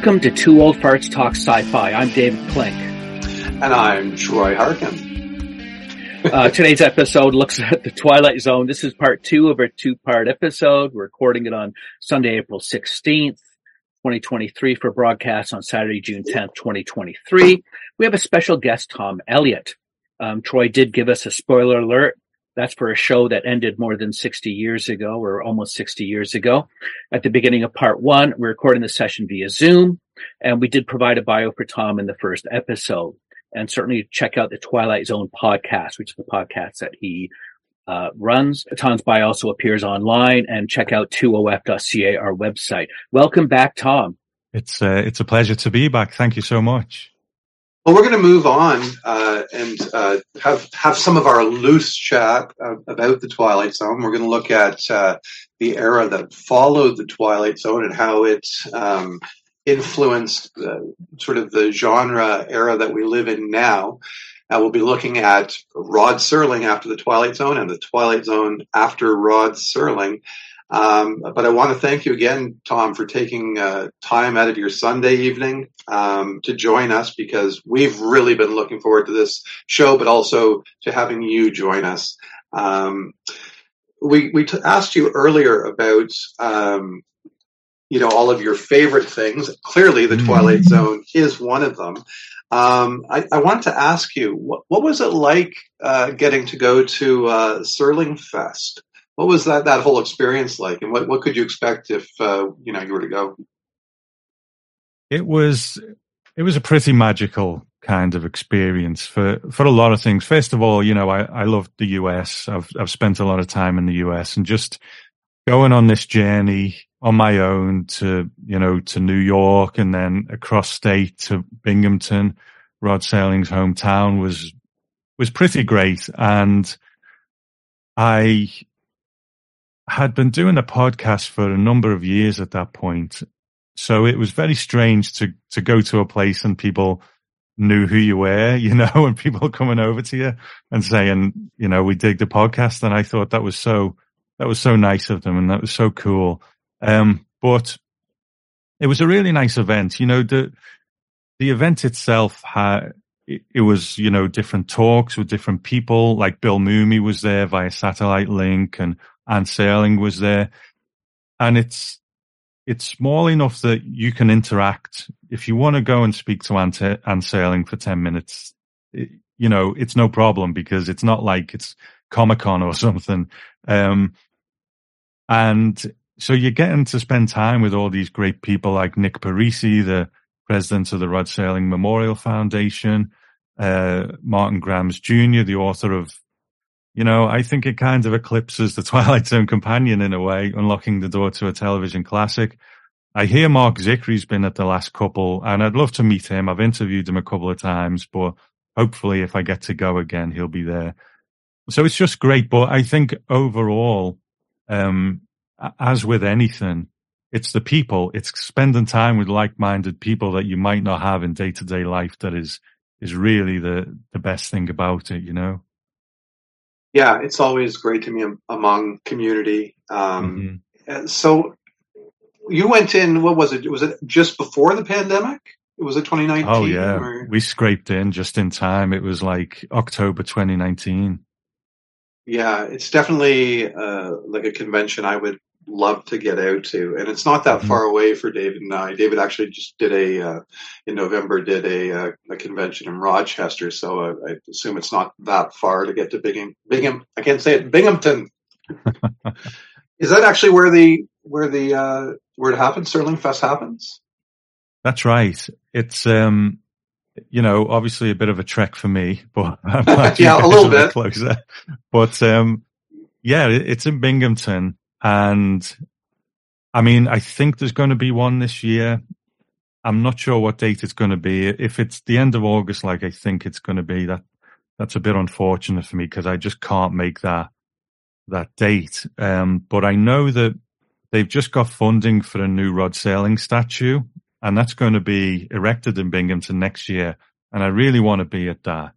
Welcome to Two Old Farts Talk Sci-Fi. I'm David Klink. And I'm Troy Harkin. uh, today's episode looks at the Twilight Zone. This is part two of our two-part episode. We're recording it on Sunday, April 16th, 2023 for broadcast on Saturday, June 10th, 2023. We have a special guest, Tom Elliott. Um, Troy did give us a spoiler alert that's for a show that ended more than 60 years ago or almost 60 years ago. At the beginning of part one, we're recording the session via Zoom and we did provide a bio for Tom in the first episode and certainly check out the Twilight Zone podcast, which is the podcast that he uh, runs. Tom's bio also appears online and check out 2of.ca, our website. Welcome back, Tom. It's uh, it's a pleasure to be back. Thank you so much. Well, we're going to move on uh, and uh, have have some of our loose chat uh, about the Twilight Zone. We're going to look at uh, the era that followed the Twilight Zone and how it um, influenced sort of the genre era that we live in now. we'll be looking at Rod Serling after the Twilight Zone and the Twilight Zone after Rod Serling. Um, but I want to thank you again, Tom, for taking uh, time out of your Sunday evening um, to join us because we've really been looking forward to this show, but also to having you join us. Um, we we t- asked you earlier about um, you know all of your favorite things. Clearly, the Twilight mm-hmm. Zone is one of them. Um, I, I wanted to ask you what, what was it like uh, getting to go to uh, Serling Fest? What was that that whole experience like, and what what could you expect if uh, you know you were to go? It was it was a pretty magical kind of experience for for a lot of things. First of all, you know, I I love the US. I've I've spent a lot of time in the US, and just going on this journey on my own to you know to New York and then across state to Binghamton, Rod Serling's hometown was was pretty great, and I had been doing a podcast for a number of years at that point. So it was very strange to, to go to a place and people knew who you were, you know, and people coming over to you and saying, you know, we dig the podcast. And I thought that was so, that was so nice of them and that was so cool. Um, but it was a really nice event. You know, the, the event itself had, it, it was, you know, different talks with different people. Like Bill Mumy was there via satellite link and Anne Serling was there, and it's it's small enough that you can interact. If you want to go and speak to Anne, Anne Serling for ten minutes, it, you know it's no problem because it's not like it's Comic Con or something. Um, and so you're getting to spend time with all these great people like Nick Parisi, the president of the Rod Serling Memorial Foundation, uh, Martin Grams Jr., the author of you know, I think it kind of eclipses the Twilight Zone companion in a way, unlocking the door to a television classic. I hear Mark Zicree's been at the last couple, and I'd love to meet him. I've interviewed him a couple of times, but hopefully, if I get to go again, he'll be there. So it's just great. But I think overall, um, as with anything, it's the people. It's spending time with like-minded people that you might not have in day-to-day life that is is really the the best thing about it. You know yeah, it's always great to be among community. Um, mm-hmm. So you went in. What was it? Was it just before the pandemic? Was it 2019? Oh yeah, or? we scraped in just in time. It was like October 2019. Yeah, it's definitely uh, like a convention I would love to get out to, and it's not that mm-hmm. far away for David and I. David actually just did a uh, in November did a, uh, a convention in Rochester, so I, I, assume it's not that far to get to Bingham. Bingham, I can't say it, Binghamton. Is that actually where the where the uh, where it happens? Serling Fest happens. That's right. It's um, you know, obviously a bit of a trek for me, but yeah, a little bit closer. But um, yeah, it's in Binghamton, and I mean, I think there's going to be one this year. I'm not sure what date it's going to be. If it's the end of August, like I think it's going to be, that that's a bit unfortunate for me because I just can't make that that date. Um, but I know that they've just got funding for a new Rod Serling statue, and that's going to be erected in Binghamton next year. And I really want to be at that.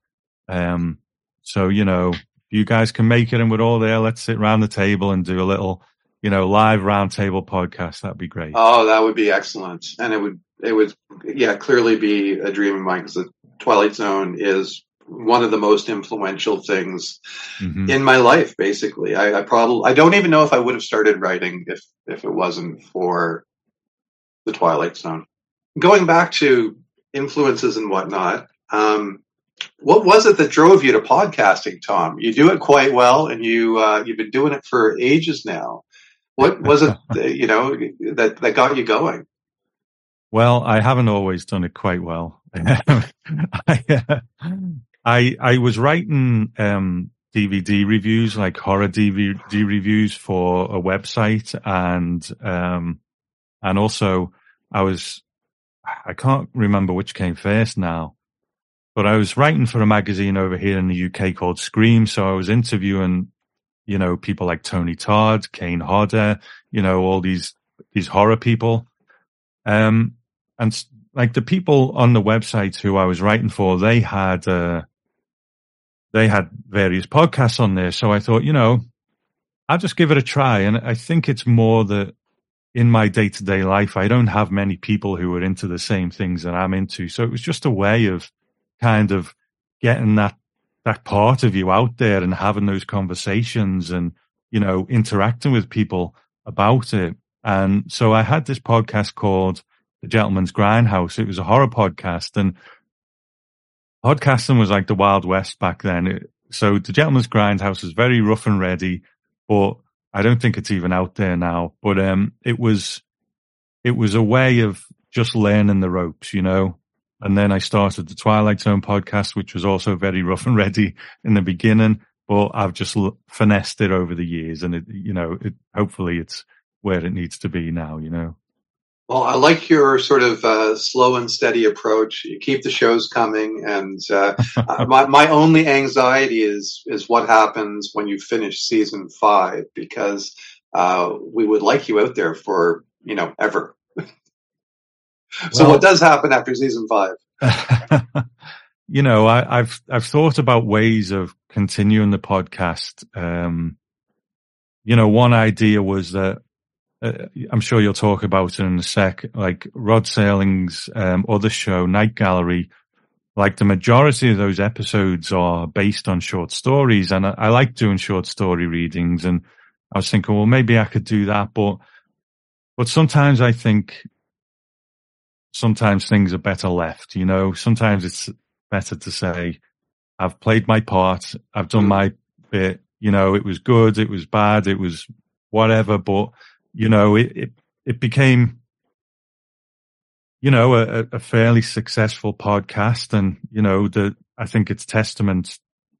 Um, so you know, you guys can make it and we're all there, let's sit around the table and do a little, you know, live roundtable podcast. That'd be great. Oh, that would be excellent, and it would it would yeah clearly be a dream of mine because the Twilight Zone is one of the most influential things mm-hmm. in my life. Basically, I, I probably I don't even know if I would have started writing if if it wasn't for the Twilight Zone. Going back to influences and whatnot, um, what was it that drove you to podcasting, Tom? You do it quite well, and you uh, you've been doing it for ages now. What was it, you know, that that got you going? Well, I haven't always done it quite well. I, uh, I I was writing um, DVD reviews, like horror DVD reviews for a website, and um, and also I was I can't remember which came first now, but I was writing for a magazine over here in the UK called Scream, so I was interviewing, you know, people like Tony Todd, Kane Hodder, you know, all these these horror people, um, and like the people on the website who I was writing for, they had. Uh, they had various podcasts on there. So I thought, you know, I'll just give it a try. And I think it's more that in my day to day life, I don't have many people who are into the same things that I'm into. So it was just a way of kind of getting that, that part of you out there and having those conversations and, you know, interacting with people about it. And so I had this podcast called The Gentleman's Grindhouse. It was a horror podcast and podcasting was like the Wild West back then. So the Gentleman's Grindhouse was very rough and ready, but I don't think it's even out there now. But um, it was it was a way of just learning the ropes, you know. And then I started the Twilight Zone podcast, which was also very rough and ready in the beginning, but I've just finessed it over the years, and it, you know, it hopefully it's where it needs to be now, you know. Well, I like your sort of uh, slow and steady approach. You keep the shows coming, and uh, my my only anxiety is is what happens when you finish season five because uh, we would like you out there for you know ever. So, well, what does happen after season five? you know, I, have I've thought about ways of continuing the podcast. Um, you know, one idea was that uh, I'm sure you'll talk about it in a sec, like Rod Serling's um, other show, Night Gallery, like the majority of those episodes are based on short stories. And I, I, like doing short story readings. And I was thinking, well, maybe I could do that. But, but sometimes I think sometimes things are better left, you know, sometimes it's better to say, I've played my part. I've done mm. my bit. You know, it was good. It was bad. It was whatever, but you know, it, it, it became, you know, a, a, fairly successful podcast. And, you know, the, I think it's testament,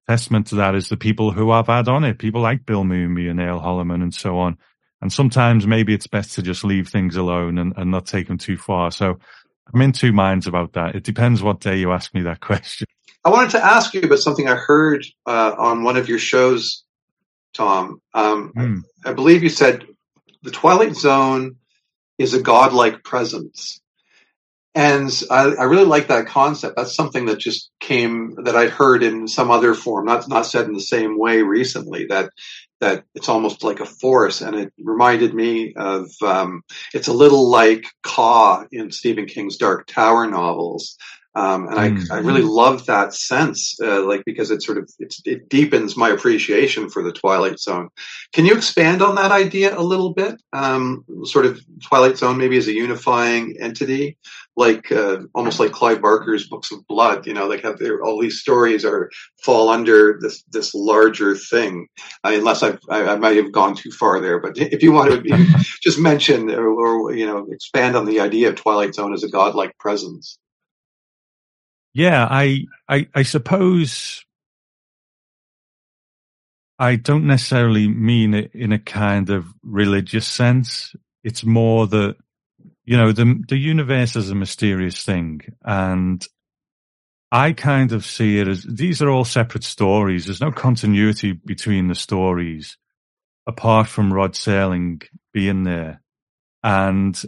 testament to that is the people who I've had on it, people like Bill Mumy and Neil Holloman and so on. And sometimes maybe it's best to just leave things alone and, and not take them too far. So I'm in two minds about that. It depends what day you ask me that question. I wanted to ask you about something I heard uh, on one of your shows, Tom. Um, mm. I, I believe you said the Twilight Zone is a godlike presence. And I, I, really like that concept. That's something that just came that I'd heard in some other form, not not said in the same way recently. That that it's almost like a force, and it reminded me of um, it's a little like Ka in Stephen King's Dark Tower novels. Um, and mm. I, I really love that sense, uh, like because it sort of it deepens my appreciation for the Twilight Zone. Can you expand on that idea a little bit? Um, sort of Twilight Zone maybe as a unifying entity, like uh, almost like Clive Barker's Books of Blood. You know, like have their, all these stories are fall under this this larger thing. Uh, unless I've, I, I might have gone too far there, but if you want to just mention or, or you know expand on the idea of Twilight Zone as a godlike presence. Yeah, I, I, I suppose I don't necessarily mean it in a kind of religious sense. It's more that, you know, the, the universe is a mysterious thing. And I kind of see it as these are all separate stories. There's no continuity between the stories apart from Rod Serling being there. And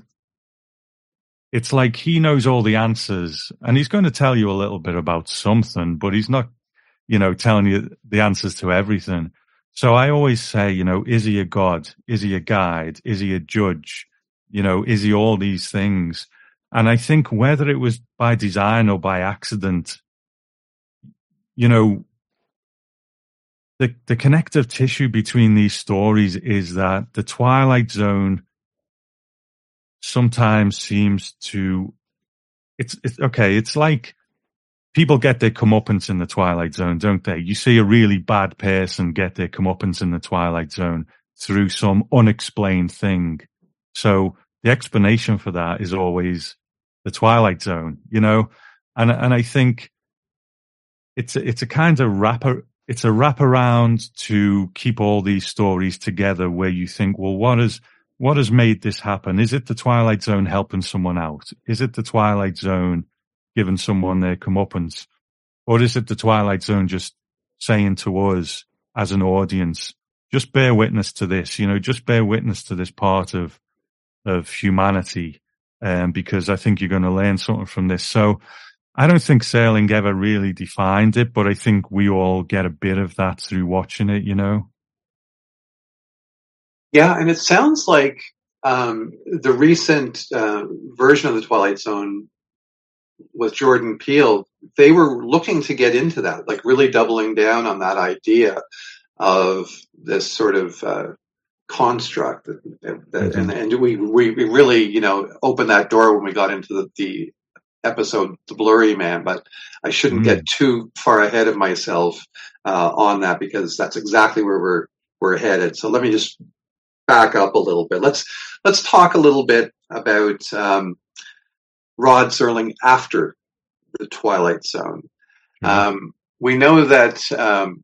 it's like he knows all the answers and he's going to tell you a little bit about something, but he's not, you know, telling you the answers to everything. So I always say, you know, is he a God? Is he a guide? Is he a judge? You know, is he all these things? And I think whether it was by design or by accident, you know, the, the connective tissue between these stories is that the Twilight Zone sometimes seems to it's, it's okay. It's like people get their comeuppance in the twilight zone, don't they? You see a really bad person get their comeuppance in the twilight zone through some unexplained thing. So the explanation for that is always the twilight zone, you know, and and I think it's a, it's a kind of wrapper. It's a wraparound to keep all these stories together where you think, well, what is, what has made this happen? Is it the Twilight Zone helping someone out? Is it the Twilight Zone giving someone their comeuppance? Or is it the Twilight Zone just saying to us as an audience, just bear witness to this, you know, just bear witness to this part of, of humanity. Um, because I think you're going to learn something from this. So I don't think Serling ever really defined it, but I think we all get a bit of that through watching it, you know? Yeah, and it sounds like um, the recent uh, version of the Twilight Zone with Jordan Peele, they were looking to get into that, like really doubling down on that idea of this sort of uh, construct. That, that, mm-hmm. and, and we, we really, you know, opened that door when we got into the, the episode, The Blurry Man, but I shouldn't mm-hmm. get too far ahead of myself uh, on that because that's exactly where we're we're headed. So let me just back up a little bit. Let's let's talk a little bit about um, Rod Serling after the Twilight Zone. Mm-hmm. Um, we know that um,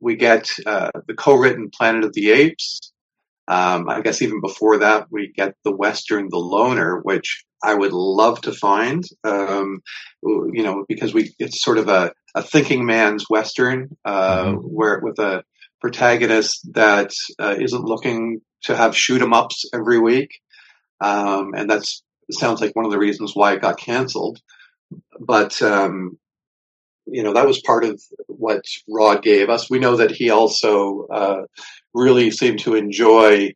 we get uh, the co-written Planet of the Apes. Um, I guess even before that, we get the Western The Loner, which I would love to find. Um, you know, because we it's sort of a, a thinking man's Western, uh, mm-hmm. where with a protagonist that uh, not looking to have shoot 'em ups every week. Um, and that's sounds like one of the reasons why it got canceled. But um, you know that was part of what Rod gave us. We know that he also uh, really seemed to enjoy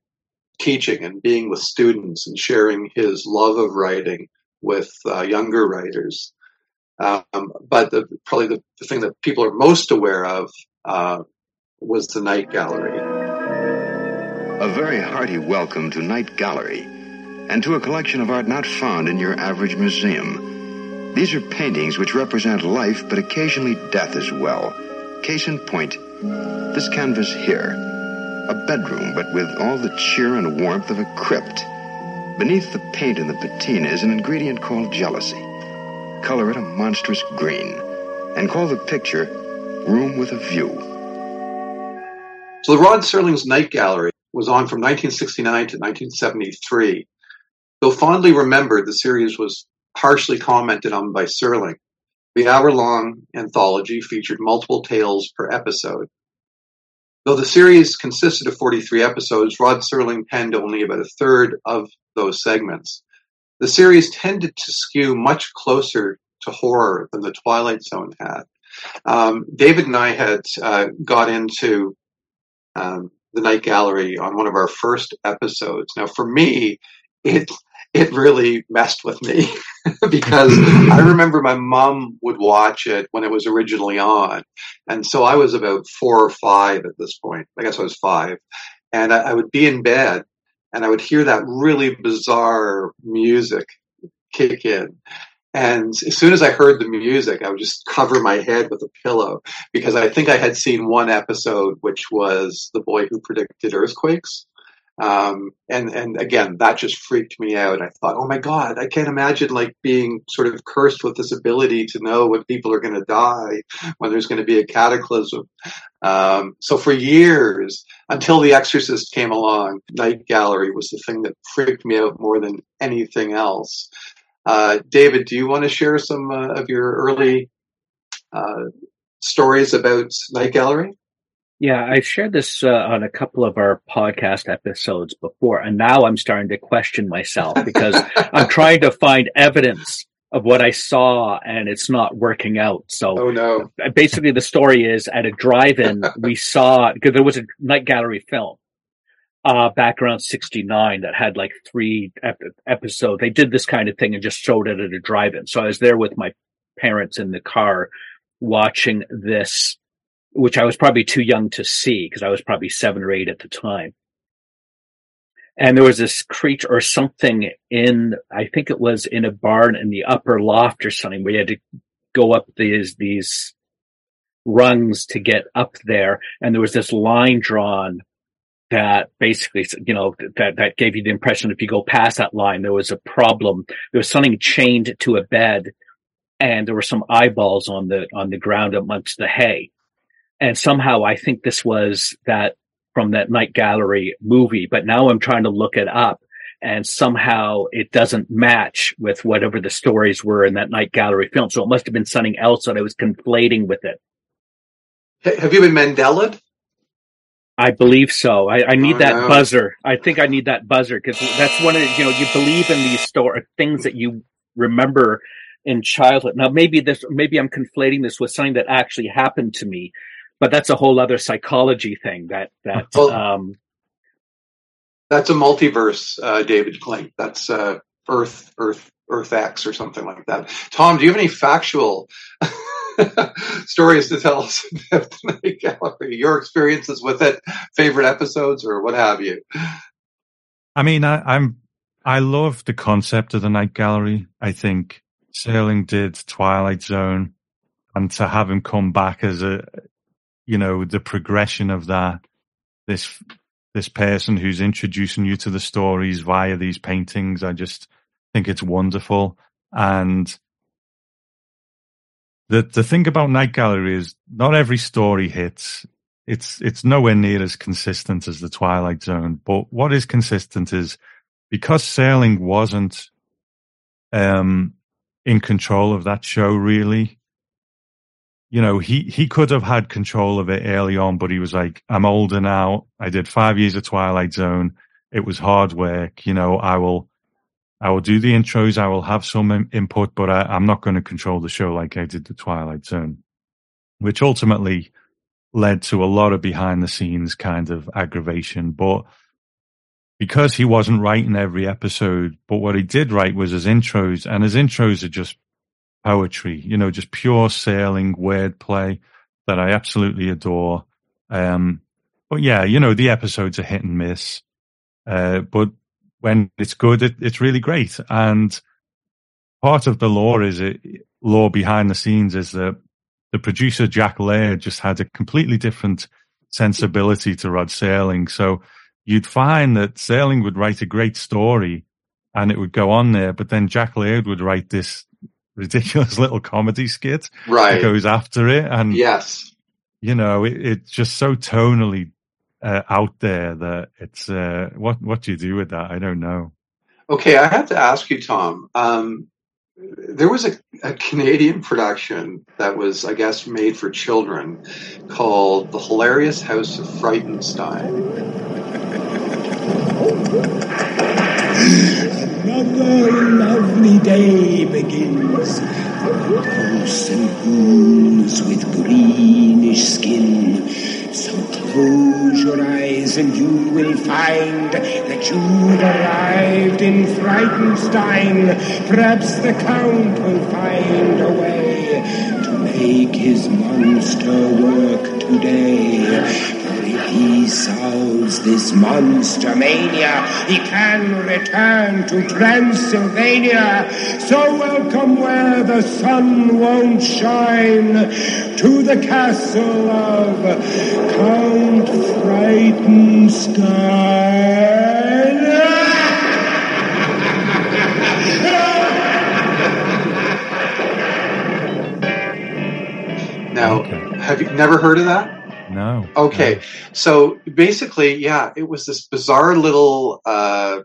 teaching and being with students and sharing his love of writing with uh, younger writers. Um, but the, probably the, the, thing that people are most aware of uh, was the Night Gallery. A very hearty welcome to Night Gallery and to a collection of art not found in your average museum. These are paintings which represent life, but occasionally death as well. Case in point, this canvas here. A bedroom, but with all the cheer and warmth of a crypt. Beneath the paint and the patina is an ingredient called jealousy. Color it a monstrous green, and call the picture Room with a View. So the Rod Serling's Night Gallery was on from 1969 to 1973. Though fondly remembered, the series was harshly commented on by Serling. The hour-long anthology featured multiple tales per episode. Though the series consisted of 43 episodes, Rod Serling penned only about a third of those segments. The series tended to skew much closer to horror than the Twilight Zone had. Um, David and I had uh, got into um, the Night Gallery on one of our first episodes. Now, for me, it it really messed with me. because I remember my mom would watch it when it was originally on. And so I was about four or five at this point. I guess I was five. And I, I would be in bed and I would hear that really bizarre music kick in. And as soon as I heard the music, I would just cover my head with a pillow because I think I had seen one episode, which was The Boy Who Predicted Earthquakes. Um, and, and again, that just freaked me out. I thought, oh my God, I can't imagine like being sort of cursed with this ability to know when people are going to die, when there's going to be a cataclysm. Um, so for years, until The Exorcist came along, Night Gallery was the thing that freaked me out more than anything else. Uh, David, do you want to share some uh, of your early uh, stories about Night Gallery? Yeah, I've shared this uh, on a couple of our podcast episodes before, and now I'm starting to question myself because I'm trying to find evidence of what I saw and it's not working out. So, oh no. Basically, the story is at a drive-in, we saw because there was a night gallery film uh, back around 69 that had like three ep- episodes. They did this kind of thing and just showed it at a drive-in. So I was there with my parents in the car watching this which I was probably too young to see because I was probably seven or eight at the time. And there was this creature or something in, I think it was in a barn in the upper loft or something where you had to go up these, these rungs to get up there. And there was this line drawn that basically, you know, that, that gave you the impression if you go past that line, there was a problem. There was something chained to a bed and there were some eyeballs on the, on the ground amongst the hay and somehow I think this was that from that night gallery movie, but now I'm trying to look it up and somehow it doesn't match with whatever the stories were in that night gallery film. So it must have been something else that I was conflating with it. Have you been Mandela? I believe so. I, I need oh, that buzzer. I think I need that buzzer because that's one of you know you believe in these story things that you remember in childhood. Now maybe this maybe I'm conflating this with something that actually happened to me but that's a whole other psychology thing that that well, um, that's a multiverse uh, david Klink. that's uh, earth earth earth x or something like that tom do you have any factual stories to tell us about the night gallery your experiences with it favorite episodes or what have you i mean I, i'm i love the concept of the night gallery i think Serling did twilight zone and to have him come back as a you know, the progression of that, this, this person who's introducing you to the stories via these paintings. I just think it's wonderful. And the, the thing about Night Gallery is not every story hits. It's, it's nowhere near as consistent as the Twilight Zone. But what is consistent is because Serling wasn't, um, in control of that show really you know, he, he could have had control of it early on, but he was like, I'm older now. I did five years of Twilight Zone. It was hard work. You know, I will, I will do the intros. I will have some input, but I, I'm not going to control the show like I did the Twilight Zone, which ultimately led to a lot of behind the scenes kind of aggravation. But because he wasn't writing every episode, but what he did write was his intros, and his intros are just poetry, you know, just pure Serling wordplay that I absolutely adore. Um, but yeah, you know, the episodes are hit and miss. Uh, but when it's good, it, it's really great. And part of the law is it, law behind the scenes is that the producer Jack Laird just had a completely different sensibility to Rod Serling. So you'd find that Serling would write a great story and it would go on there, but then Jack Laird would write this ridiculous little comedy skit right. that goes after it. And yes, you know, it, it's just so tonally uh, out there that it's uh, what what do you do with that? I don't know. Okay, I have to ask you, Tom. Um, there was a, a, Canadian production that was, I guess, made for children called The Hilarious House of Frightenstein. Another lovely day begins. Ghosts and ghouls with greenish skin So close your eyes and you will find that you've arrived in Frightenstein. Perhaps the Count will find a way to make his monster work today. For if he solves this monster mania, he can return to Transylvania. So welcome where the sun won't shine to the castle of Count Frightenstein. Now, Okay. have you never heard of that? No. Okay, so basically, yeah, it was this bizarre little uh,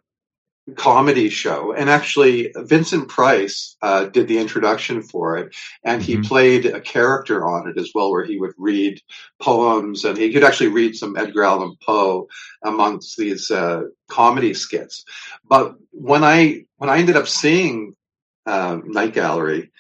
comedy show, and actually, Vincent Price uh, did the introduction for it, and he Mhm. played a character on it as well, where he would read poems, and he could actually read some Edgar Allan Poe amongst these uh, comedy skits. But when I when I ended up seeing uh, Night Gallery,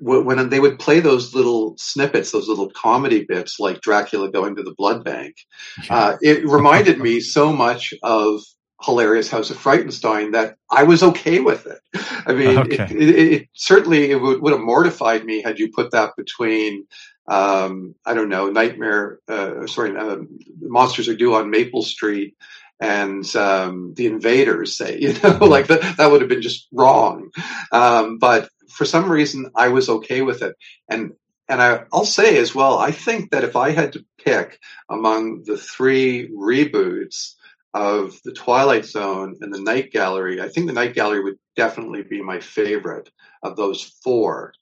when they would play those little snippets, those little comedy bits, like Dracula going to the blood bank, uh, it reminded me so much of hilarious House of Frightenstein that I was okay with it. I mean, Okay. it, it, it certainly it would, would have mortified me had you put that between. Um, I don't know, Nightmare. Uh, sorry, um, Monsters Are Due on Maple Street, and um, the Invaders. Say, you know, like that. That would have been just wrong. Um, but for some reason, I was okay with it, and and I, I'll say as well. I think that if I had to pick among the three reboots of the Twilight Zone and the Night Gallery, I think the Night Gallery would definitely be my favorite of those four.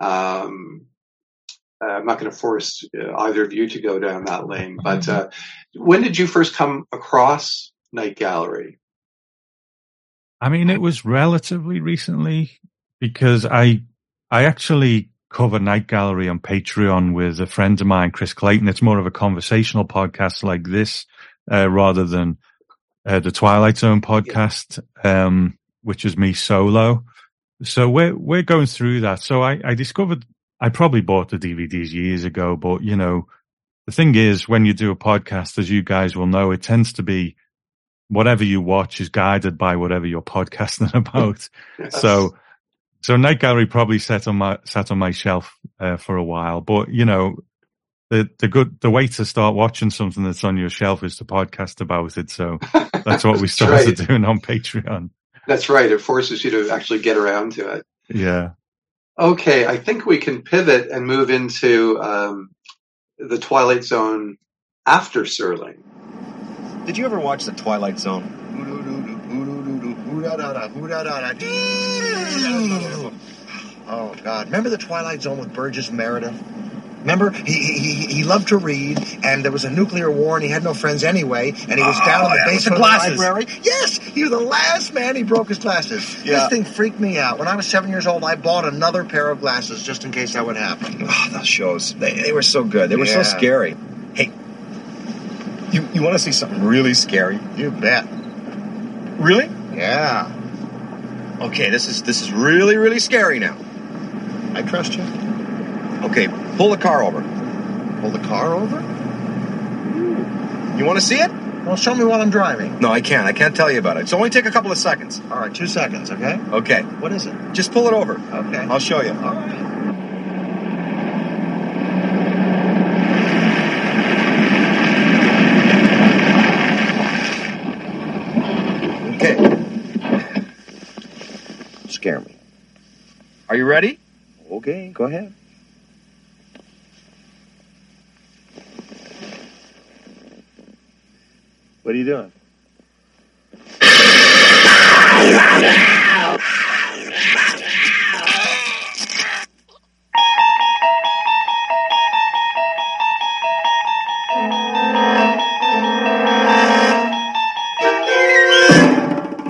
Um, I'm not going to force uh, either of you to go down that lane, but uh, when did you first come across Night Gallery? I mean, it was relatively recently because I I actually cover Night Gallery on Patreon with a friend of mine, Chris Clayton. It's more of a conversational podcast like this, uh, rather than uh, the Twilight Zone podcast, um, which is me solo. So we're we're going through that. So I, I discovered I probably bought the DVDs years ago, but you know, the thing is, when you do a podcast, as you guys will know, it tends to be whatever you watch is guided by whatever you're podcasting about. So, so Night Gallery probably sat on my sat on my shelf uh, for a while, but you know, the the good the way to start watching something that's on your shelf is to podcast about it. So that's what we started right. doing on Patreon. That's right. It forces you to actually get around to it. Yeah. Okay, I think we can pivot and move into um, the Twilight Zone after Serling. Did you ever watch The Twilight Zone? Oh God! Remember the Twilight Zone with Burgess Meredith? Remember, he, he he he loved to read, and there was a nuclear war, and he had no friends anyway, and he was down in the oh, yeah, with the basement of the library. Yes, he was the last man. He broke his glasses. Yeah. This thing freaked me out. When I was seven years old, I bought another pair of glasses just in case that would happen. Oh, those shows. They, they were so good. They were so scary. Hey, you, you want to see something really scary? You bet. Really? Yeah, Okay, this is this is really, really scary now. I trust you. Okay, pull the car over. Pull the car over. You want to see it? Well, show me while I'm driving. No, I can't. I can't tell you about it. It's only take a couple of seconds. All right, two seconds, okay? Okay, What is it? just pull it over. Okay. I'll show you. All right. Okay, Scare me. Are you ready? Okay, go ahead. What are you doing?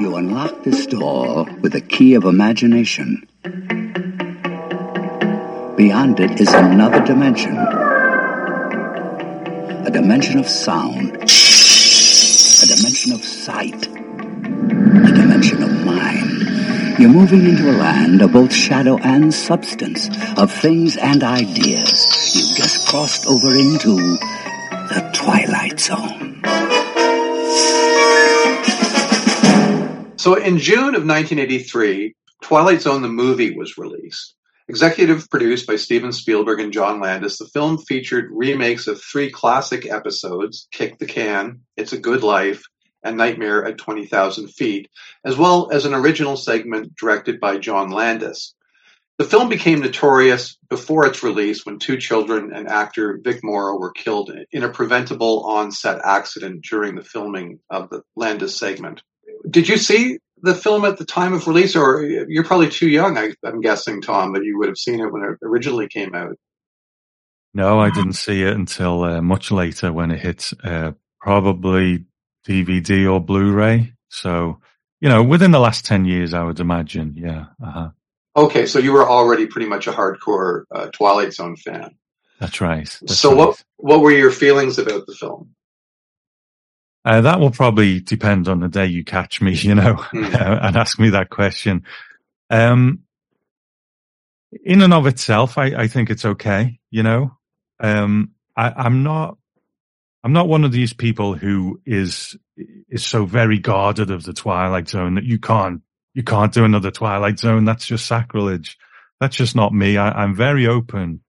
You unlock this door with a key of imagination. Beyond it is another dimension. A dimension of sound. A dimension of sight. A dimension of mind. You're moving into a land of both shadow and substance, of things and ideas. You've just crossed over into the Twilight Zone. So in June of 1983, Twilight Zone the movie was released. Executive produced by Steven Spielberg and John Landis, the film featured remakes of three classic episodes Kick the Can, It's a Good Life, and Nightmare at 20,000 Feet, as well as an original segment directed by John Landis. The film became notorious before its release when two children and actor Vic Morrow were killed in a preventable on set accident during the filming of the Landis segment. Did you see the film at the time of release, or you're probably too young, I, am guessing, Tom, that you would have seen it when it originally came out? No, I didn't see it until uh, much later when it hit uh, probably DVD or Blu-ray. So, you know, within the last 10 years, I would imagine. Yeah. Uh-huh. Okay. So you were already pretty much a hardcore uh, Twilight Zone fan. That's right. That's so right. what, what were your feelings about the film? Uh, that will probably depend on the day you catch me, you know, Mm. and ask me that question. Um, in and of itself, I, I think it's okay, you know. Um, I, I'm not, I'm not one of these people who is is so very guarded of the Twilight Zone that you can't you can't do another Twilight Zone. That's just sacrilege. That's just not me. I, I'm very open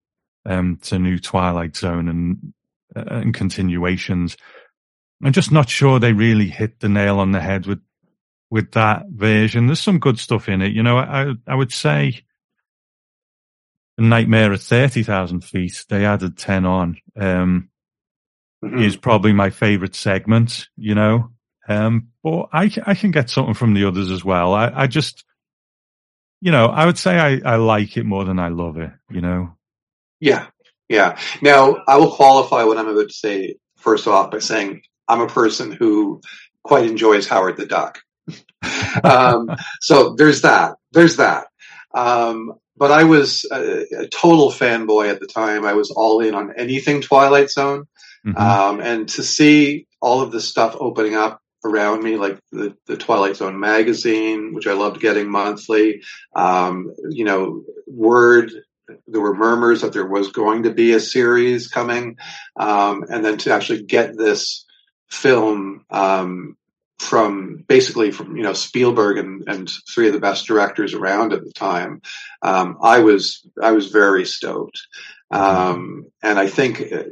um, to new Twilight Zone and uh, and continuations. I'm just not sure they really hit the nail on the head with with that version. There's some good stuff in it, you know. I I would say Nightmare at thirty thousand feet. They added ten on. Um, Mhm. is probably my favorite segment, you know. Um, but I I can get something from the others as well. I I just, you know, I would say I I like it more than I love it, you know. Yeah, yeah. Now, I will qualify what I'm about to say first off by saying I'm a person who quite enjoys Howard the Duck. um, so there's that. There's that. Um, but I was a, a total fanboy at the time. I was all in on anything Twilight Zone. Mhm. Um, and to see all of this stuff opening up around me, like the, the Twilight Zone magazine, which I loved getting monthly, um, you know, word, there were murmurs that there was going to be a series coming. Um, and then to actually get this film, um, from basically from, you know, Spielberg and, and three of the best directors around at the time, um, I was, I was very stoked. Um, and I think uh,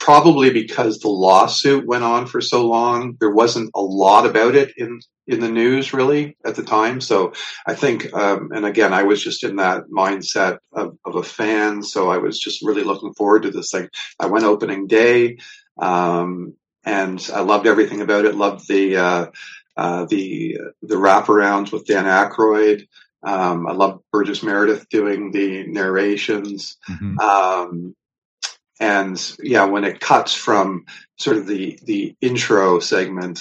probably because the lawsuit went on for so long, there wasn't a lot about it in in the news really at the time. So I think, um, and again, I was just in that mindset of, of a fan, so I was just really looking forward to this thing. I went opening day, um, and I loved everything about it. Loved the uh, uh, the the wraparounds with Dan Aykroyd. Um, I loved Burgess Meredith doing the narrations. Mhm. Um, and yeah, when it cuts from sort of the the intro segment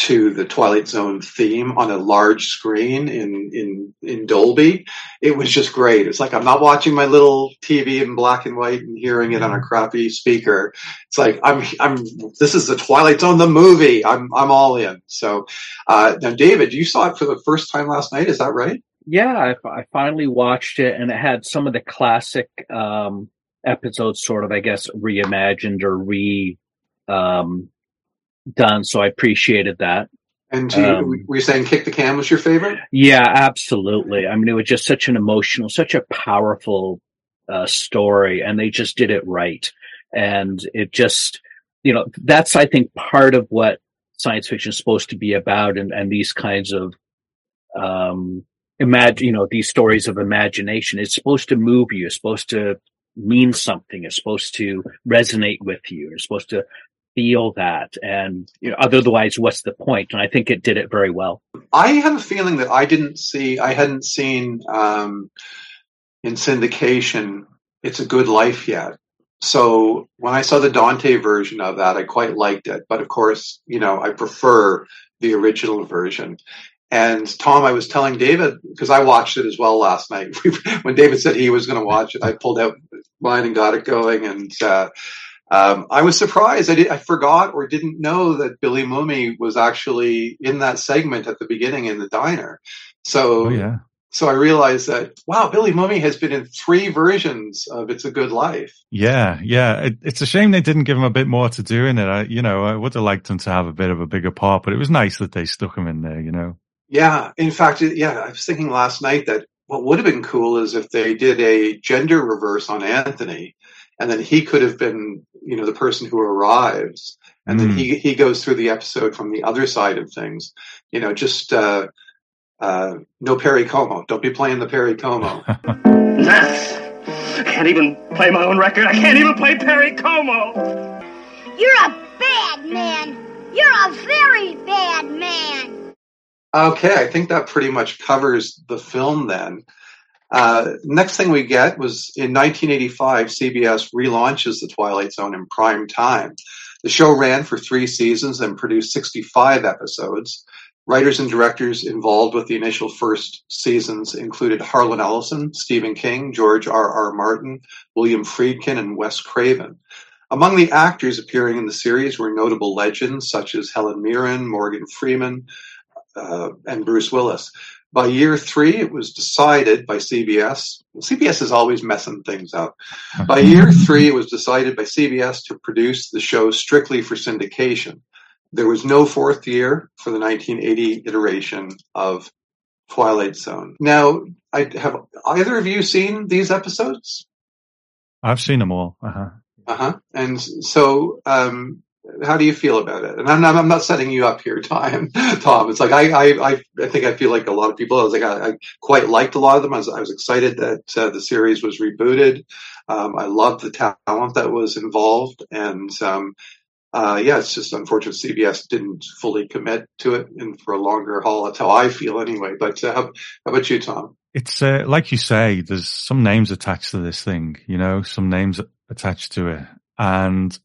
to the Twilight Zone theme on a large screen in in in Dolby, it was just great. It's like I'm not watching my little TV in black and white and hearing it on a crappy speaker. It's like I'm I'm this is the Twilight Zone the movie. I'm I'm all in. So uh, now, David, you saw it for the first time last night. Is that right? Yeah, I, I finally watched it, and it had some of the classic um, episodes, sort of, I guess, reimagined or re um, done. So I appreciated that. And you, Um, were you saying Kick the Can was your favorite? Yeah, absolutely. I mean, it was just such an emotional, such a powerful uh, story, and they just did it right. And it just, you know, that's I think part of what science fiction is supposed to be about, and and these kinds of um imagine, you know, these stories of imagination. It's supposed to move you. It's supposed to mean something. It's supposed to resonate with you. It's supposed to feel that. And you know, otherwise, what's the point? And I think it did it very well. I have a feeling that I didn't see, I hadn't seen um, in syndication, It's a Good Life yet. So when I saw the Dante version of that, I quite liked it. But of course, you know, I prefer the original version. And Tom, I was telling David, because I watched it as well last night. when David said he was going to watch it, I pulled out mine and got it going. And uh, um, I was surprised. I, did, I forgot or didn't know that Billy Mumy was actually in that segment at the beginning in the diner. So Oh yeah. so I realized that wow, Billy Mumy has been in three versions of "It's a Good Life." Yeah, yeah. It, it's a shame they didn't give him a bit more to do in it. I, you know, I would have liked him to have a bit of a bigger part, but it was nice that they stuck him in there. You know. Yeah, in fact, yeah, I was thinking last night that what would have been cool is if they did a gender reverse on Anthony, and then he could have been, you know, the person who arrives, and mm. then he he goes through the episode from the other side of things. You know, just uh, uh, no Perry Como. Don't be playing the Perry Como. I can't even play my own record. I can't even play Perry Como. You're a bad man. You're a very bad man. Okay, I think that pretty much covers the film then. Uh, next thing we get was in 1985, CBS relaunches The Twilight Zone in prime time. The show ran for three seasons and produced 65 episodes. Writers and directors involved with the initial first seasons included Harlan Ellison, Stephen King, George R. R. Martin, William Friedkin, and Wes Craven. Among the actors appearing in the series were notable legends such as Helen Mirren, Morgan Freeman, uh, and Bruce Willis. By year three, it was decided by CBS. CBS is always messing things up. By year three, it was decided by CBS to produce the show strictly for syndication. There was no fourth year for the 1980 iteration of Twilight Zone. Now, I have either of you seen these episodes? I've seen them all. Uh huh. Uh huh. And so, um, how do you feel about it? And I'm not, I'm not setting you up here, Tom. Tom, it's like I, I, I think I feel like a lot of people. I was like, I, I quite liked a lot of them. I was, I was excited that uh, the series was rebooted. Um, I loved the talent that was involved, and um, uh, yeah, it's just unfortunate CBS didn't fully commit to it and for a longer haul. That's how I feel anyway. But uh, how, how, about you, Tom? It's uh, like you say. There's some names attached to this thing. You know, some names attached to it, and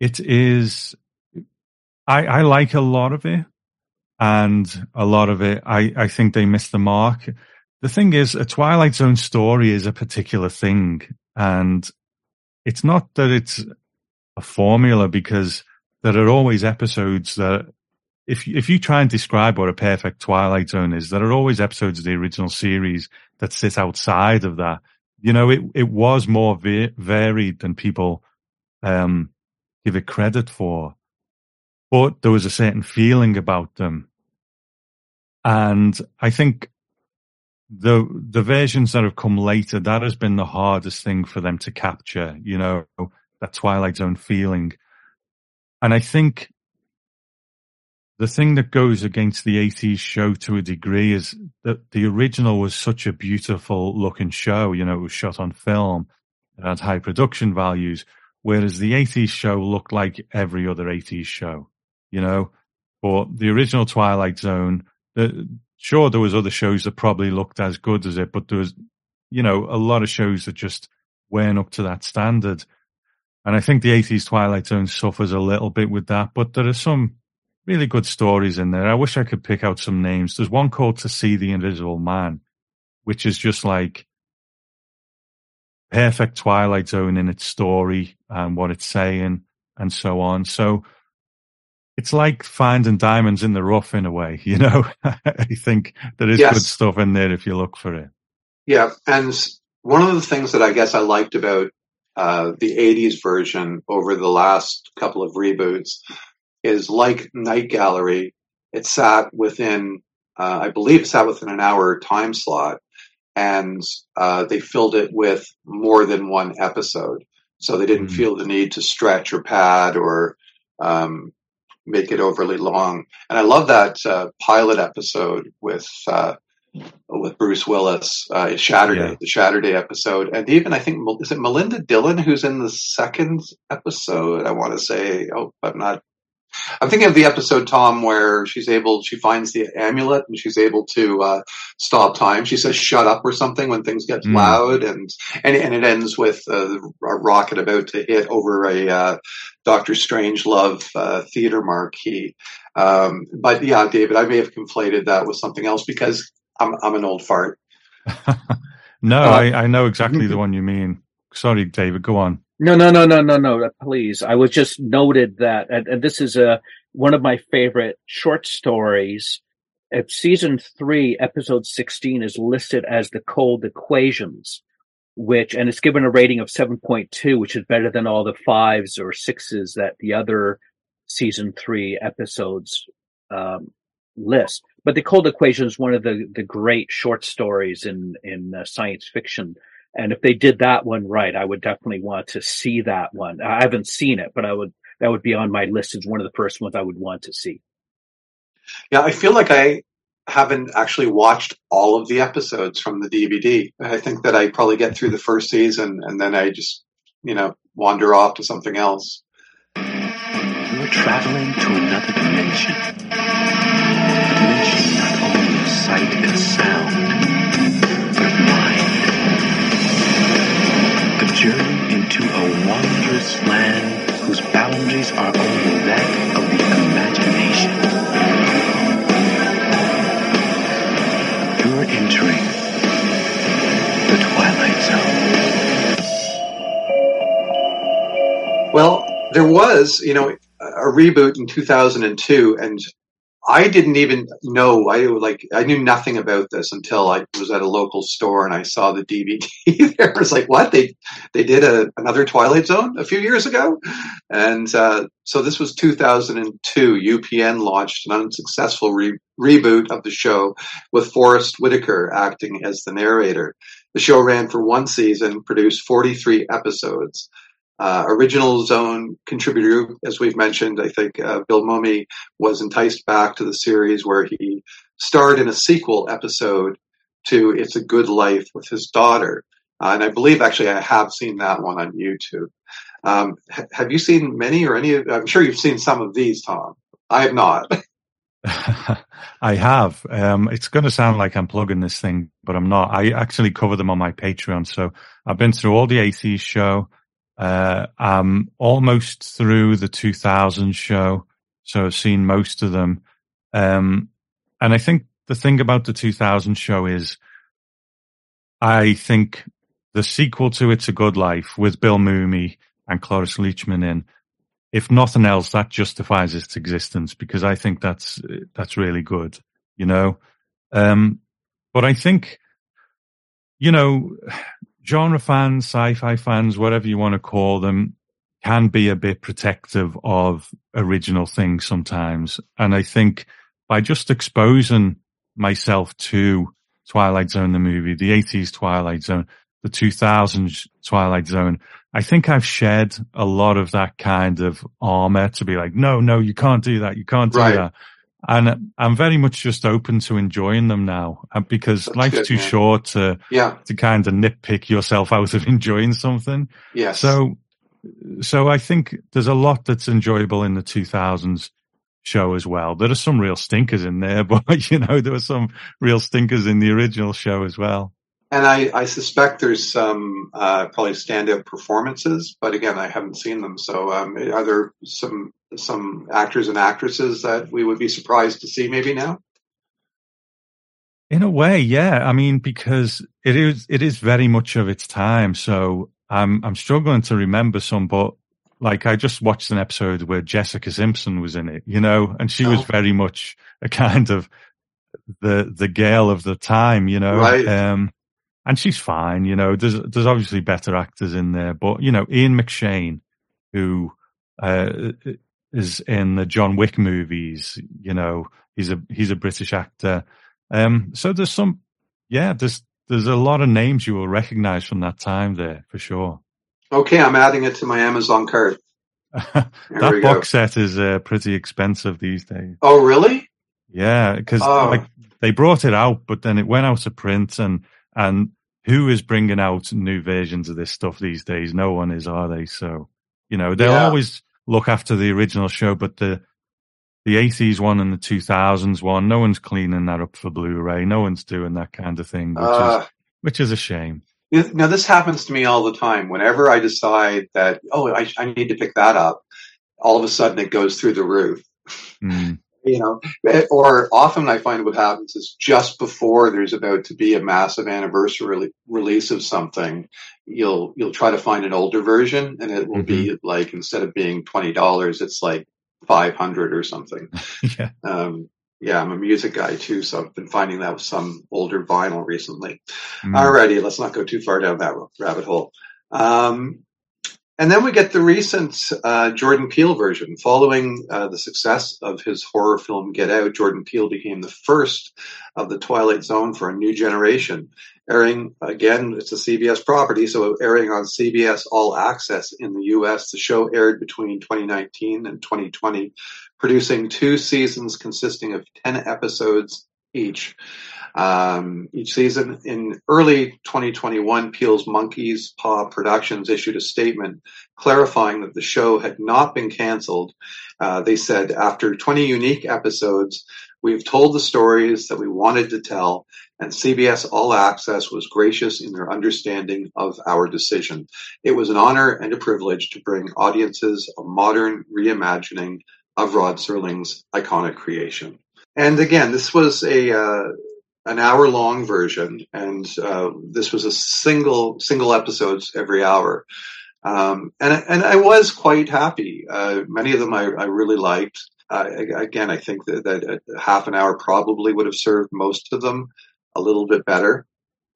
it is, I, I like a lot of it and a lot of it, I, I think they missed the mark. The thing is, a Twilight Zone story is a particular thing and it's not that it's a formula because there are always episodes that if if you try and describe what a perfect Twilight Zone is, there are always episodes of the original series that sit outside of that. You know, it it was more va- varied than people um, give it credit for. But there was a certain feeling about them. And I think the the versions that have come later, that has been the hardest thing for them to capture, you know, that Twilight Zone feeling. And I think the thing that goes against the 80s show to a degree is that the original was such a beautiful looking show. You know, it was shot on film. It had high production values. Whereas the 80s show looked like every other 80s show, you know, but the original Twilight Zone, the, sure, there was other shows that probably looked as good as it, but there was, you know, a lot of shows that just weren't up to that standard. And I think the 80s Twilight Zone suffers a little bit with that, but there are some really good stories in there. I wish I could pick out some names. There's one called To See the Invisible Man, which is just like perfect Twilight Zone in its story and what it's saying and so on. So it's like finding diamonds in the rough in a way, you know. I think there is yes. good stuff in there if you look for it. Yeah, and one of the things that I guess I liked about uh, the '80s version over the last couple of reboots is like Night Gallery. It sat within, uh, I believe, it sat within an hour time slot, and uh, they filled it with more than one episode. So they didn't mm-hmm. feel the need to stretch or pad or um, make it overly long. And I love that uh, pilot episode with uh, with Bruce Willis, uh, Shatterday, yeah. the Shatterday episode, and even I think is it Melinda Dillon who's in the second episode. I want to say, oh, I'm not I'm thinking of the episode, Tom, where she's able, she finds the amulet and she's able to uh, stop time. She says "shut up" or something when things get mm. loud, and, and and it ends with uh, a rocket about to hit over a uh, Doctor Strangelove uh, theater marquee. Um, but yeah, David, I may have conflated that with something else because I'm I'm an old fart. no, uh, I, I know exactly the one you mean. Sorry, David, go on. No, no, no, no, no, no. Please. I was just noted that, and, and this is a, one of my favorite short stories if season three, episode 16 is listed as the cold equations, which, and it's given a rating of 7.2, which is better than all the fives or sixes that the other season three episodes um, list. But the cold equation is one of the, the great short stories in, in uh, science fiction. And if they did that one right, I would definitely want to see that one. I haven't seen it, but I would, that would be on my list as one of the first ones I would want to see. Yeah, I feel like I haven't actually watched all of the episodes from the DVD. I think that I probably get through the first season and then I just, you know, wander off to something else. You're traveling to another dimension. A dimension not only of sight and sound, wondrous land whose boundaries are only that of the imagination. You're entering the Twilight Zone. Well, there was, you know, a reboot in 2002 and I didn't even know. I like I knew nothing about this until I was at a local store and I saw the DVD. there was like, "What? They they did a, another Twilight Zone a few years ago?" And uh, so this was 2002. UPN launched an unsuccessful re- reboot of the show with Forest Whitaker acting as the narrator. The show ran for one season, produced 43 episodes. Uh, original Zone contributor, as we've mentioned, I think uh, Bill Mumy was enticed back to the series where he starred in a sequel episode to It's a Good Life with his daughter. Uh, and I believe actually I have seen that one on YouTube. Um, ha- have you seen many or any of, I'm sure you've seen some of these, Tom. I have not. I have. Um, it's going to sound like I'm plugging this thing, but I'm not. I actually cover them on my Patreon. So I've been through all the AC show. Uh, I'm almost through the 2000 show, so I've seen most of them. Um, and I think the thing about the 2000 show is, I think the sequel to It's a Good Life with Bill Mumy and Cloris Leachman in, if nothing else, that justifies its existence because I think that's that's really good, you know. Um, but I think, you know, genre fans, sci-fi fans, whatever you want to call them, can be a bit protective of original things sometimes. And I think by just exposing myself to Twilight Zone, the movie, the 80s Twilight Zone, the 2000s Twilight Zone, I think I've shed a lot of that kind of armor to be like, no, no, you can't do that. You can't do Right. that. And I'm very much just open to enjoying them now uh, because That's life's good, too man. short to, Yeah. to kind of nitpick yourself out of enjoying something. Yes. So, so I think there's a lot that's enjoyable in the 2000s show as well. There are some real stinkers in there, but you know, there were some real stinkers in the original show as well. And I, I suspect there's some uh, probably standout performances, but again, I haven't seen them. So, um, are there some some actors and actresses that we would be surprised to see maybe now? In a way, yeah. I mean, because it is it is very much of its time. So I'm I'm struggling to remember some, but like I just watched an episode where Jessica Simpson was in it, you know, and she was Oh. very much a kind of the the girl of the time, you know. Right. Um and she's fine, you know. There's there's obviously better actors in there, but you know, Ian McShane, who uh is in the John Wick movies, you know, he's a he's a British actor. Um, so there's some, yeah, there's there's a lot of names you will recognize from that time there for sure. Okay, I'm adding it to my Amazon cart. That box set is uh, pretty expensive these days. Oh, really? Yeah, because Oh. like they brought it out, but then it went out of print, and and who is bringing out new versions of this stuff these days? No one is, are they? So you know they'll Yeah. always look after the original show, but the the eighties one and the two thousands one, no one's cleaning that up for Blu-ray. No one's doing that kind of thing, which Uh, is which is a shame. Now, this happens to me all the time. Whenever I decide that, oh, I, I need to pick that up, all of a sudden it goes through the roof. Mm. You know, or often I find what happens is just before there's about to be a massive anniversary release of something, you'll you'll try to find an older version, and it will be like instead of being twenty dollars, it's like five hundred or something. yeah. Um, yeah, I'm a music guy too, so I've been finding that with some older vinyl recently. Mm. Alrighty, let's not go too far down that rabbit hole. Um, and then we get the recent uh, Jordan Peele version. Following uh, the success of his horror film Get Out, Jordan Peele became the first of the Twilight Zone for a new generation. Airing again, it's a CBS property, so airing on CBS All Access in the US. The show aired between 2019 and 2020, producing two seasons consisting of 10 episodes each um, each season. In early 2021, Peele's Monkey's Paw Productions issued a statement clarifying that the show had not been canceled. Uh, they said, after 20 unique episodes, we've told the stories that we wanted to tell, and CBS All Access was gracious in their understanding of our decision. It was an honor and a privilege to bring audiences a modern reimagining of Rod Serling's iconic creation. And again, this was a uh, an hour long version, and uh, this was a single single episodes every hour. Um, and and I was quite happy. Uh, many of them I, I really liked. Uh, again, I think that, that half an hour probably would have served most of them a little bit better.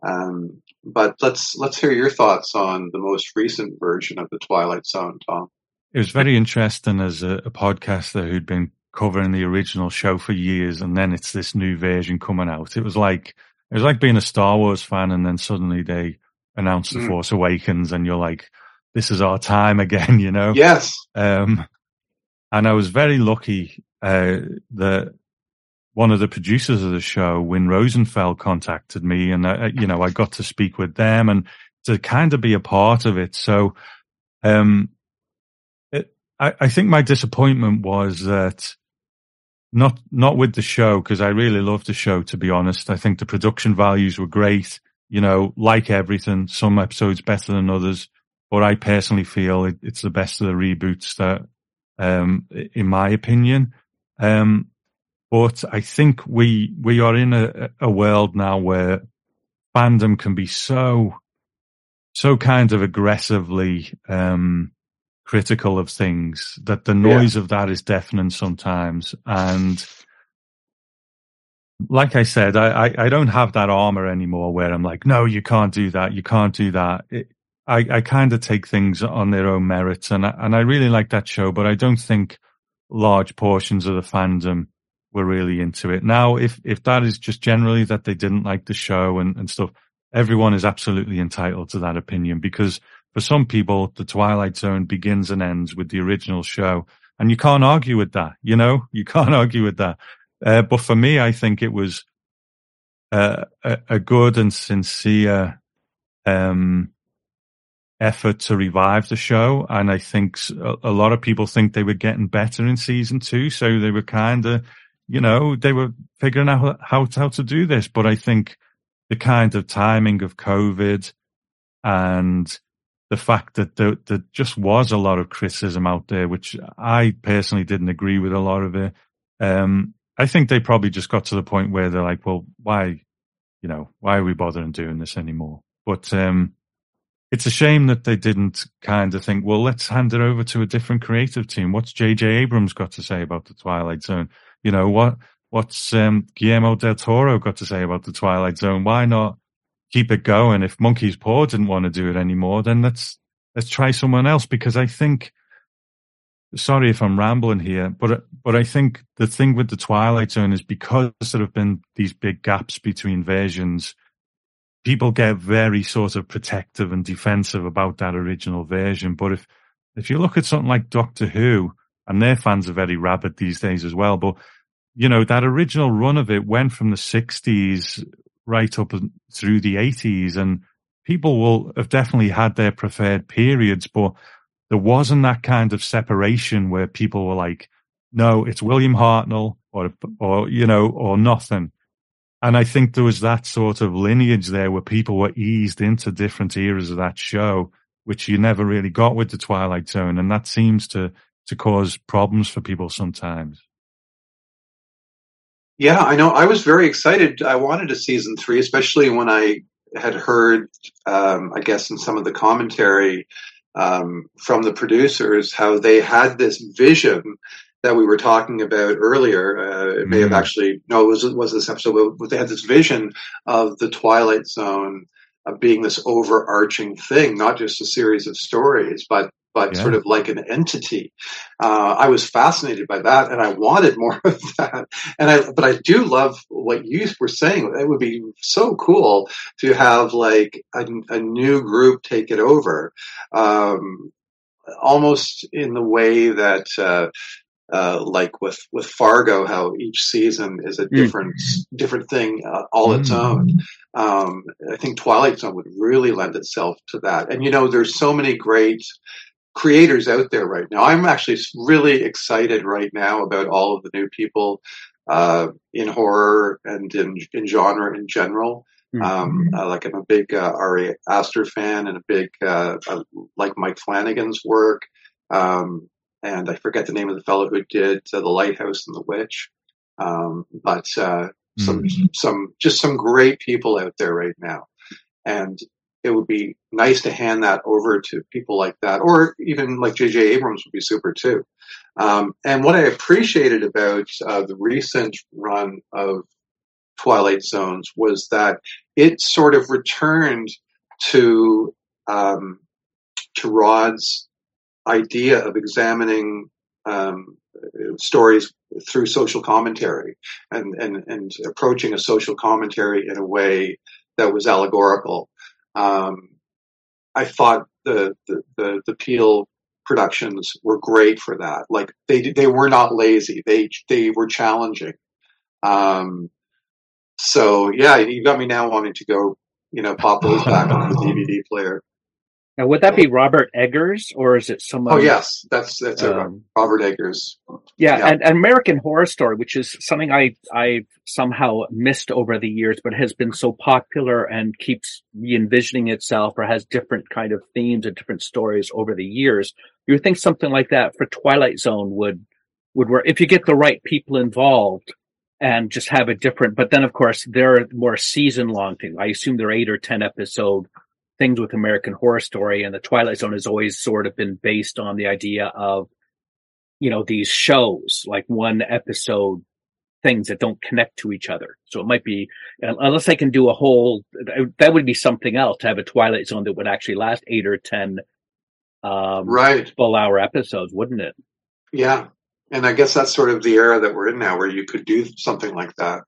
Um, but let's let's hear your thoughts on the most recent version of the Twilight Zone, Tom. It was very interesting as a, a podcaster who'd been covering the original show for years, and then it's this new version coming out. It was like it was like being a Star Wars fan, and then suddenly they announce the mm. Force Awakens, and you're like, "This is our time again," you know? Yes. Um, and I was very lucky uh, that one of the producers of the show, Win Rosenfeld, contacted me, and I, you know I got to speak with them and to kind of be a part of it. So, um, it, I, I think my disappointment was that not not with the show because I really loved the show. To be honest, I think the production values were great. You know, like everything, some episodes better than others, but I personally feel it, it's the best of the reboots that, um, in my opinion. Um, but I think we we are in a, a world now where fandom can be so so kind of aggressively um, critical of things that the noise yeah. of that is deafening sometimes and like I said, I, I, I, don't have that armor anymore where I'm like, no, you can't do that. You can't do that. It, I, I kind of take things on their own merits and I, and I really like that show, but I don't think large portions of the fandom were really into it. Now, if, if that is just generally that they didn't like the show and, and stuff, everyone is absolutely entitled to that opinion because for some people, the Twilight Zone begins and ends with the original show. And you can't argue with that, you know, you can't argue with that. Uh, but for me, I think it was uh, a, a, good and sincere um, effort to revive the show. And I think a, a, lot of people think they were getting better in season two. So they were kind of, you know, they were figuring out how, how to do this. But I think the kind of timing of COVID and the fact that there, there, just was a lot of criticism out there, which I personally didn't agree with a lot of it. Um, I think they probably just got to the point where they're like, well, why, you know, why are we bothering doing this anymore? But, um, it's a shame that they didn't kind of think, well, let's hand it over to a different creative team. What's J.J. Abrams got to say about the Twilight Zone? You know, what, what's, um, Guillermo del Toro got to say about the Twilight Zone? Why not keep it going. If Monkey's Paw didn't want to do it anymore, then let's let's try someone else because I think. Sorry if I'm rambling here, but but I think the thing with the Twilight Zone is because there have been these big gaps between versions, people get very sort of protective and defensive about that original version. But if if you look at something like Doctor Who, and their fans are very rabid these days as well, but you know that original run of it went from the 60s right up through the 80s and people will have definitely had their preferred periods, but there wasn't that kind of separation where people were like, no, it's William Hartnell or, or, you know, or nothing. And I think there was that sort of lineage there where people were eased into different eras of that show, which you never really got with the Twilight Zone. And that seems to, to cause problems for people sometimes. Yeah, I know. I was very excited. I wanted a season three, especially when I had heard, um, I guess, in some of the commentary um, from the producers, how they had this vision that we were talking about earlier. Uh, it may have Mm. actually no, it was it was this episode. But they had this vision of the Twilight Zone of being this overarching thing, not just a series of stories, but but Yeah. sort of like an entity. Uh, I was fascinated by that, and I wanted more of that. And I, but I do love what you were saying. It would be so cool to have like a, a new group take it over, um, almost in the way that. Uh, uh, like with with Fargo, how each season is a different different thing uh, all its Mm. own. Um, I think Twilight Zone would really lend itself to that. And you know, there's so many great creators out there right now. I'm actually really excited right now about all of the new people uh, in horror and in in genre in general. Um, uh, like I'm a big uh, Ari Aster fan and a big uh, I like Mike Flanagan's work. Um, and I forget the name of the fellow who did uh, The Lighthouse and the Witch. Um, but uh, some some just some great people out there right now, and it would be nice to hand that over to people like that, or even like J.J. Abrams would be super too. Um, and what I appreciated about uh, the recent run of Twilight Zones was that it sort of returned to um, to Rod's idea of examining um, stories through social commentary and, and, and approaching a social commentary in a way that was allegorical. Um, I thought the, the, the, the Peele productions were great for that. Like they, they were not lazy. They, they were challenging. Um, so yeah, you got me now wanting to go, you know, pop those back on the DVD player. Now, would that be Robert Eggers or is it someone? Oh yes, that's that's. Um, Robert Eggers. Yeah, Yeah. And, and American Horror Story, which is something I I've somehow missed over the years, but has been so popular and keeps re-envisioning itself or has different kind of themes and different stories over the years. You would think something like that for Twilight Zone would would work if you get the right people involved and just have a different. But then, of course, there are more season long things. I assume they're eight or ten episode things with American Horror Story, and the Twilight Zone has always sort of been based on the idea of you know, these shows, like one episode things that don't connect to each other. So it might be, unless I can do a whole, that would be something else to have a Twilight Zone that would actually last eight or 10, um, Right. full hour episodes, wouldn't it? Yeah. And I guess that's sort of the era that we're in now where you could do something like that.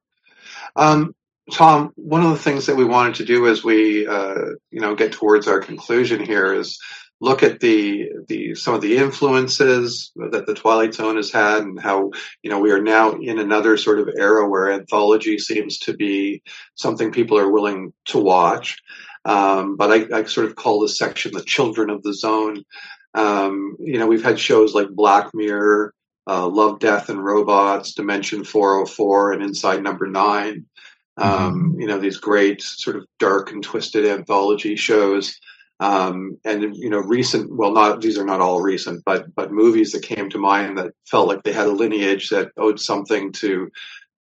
Um, Tom, one of the things that we wanted to do as we, uh, you know, get towards our conclusion here is look at the, the, some of the influences that the Twilight Zone has had and how, you know, we are now in another sort of era where anthology seems to be something people are willing to watch. Um, but I, I sort of call this section the children of the zone. Um, you know, we've had shows like Black Mirror, uh, Love, Death, and Robots, Dimension 404, and Inside Number Nine. Um, you know, these great sort of dark and twisted anthology shows. Um, and you know, recent, well, not, these are not all recent, but, but movies that came to mind that felt like they had a lineage that owed something to,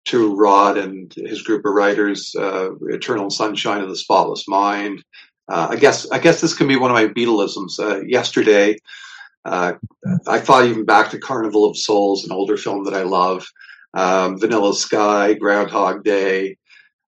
to Rod and his group of writers, uh, Eternal Sunshine of the Spotless Mind. Uh, I guess, I guess this can be one of my Beatlisms. Uh, yesterday, uh, I thought even back to Carnival of Souls, an older film that I love, um, Vanilla Sky, Groundhog Day,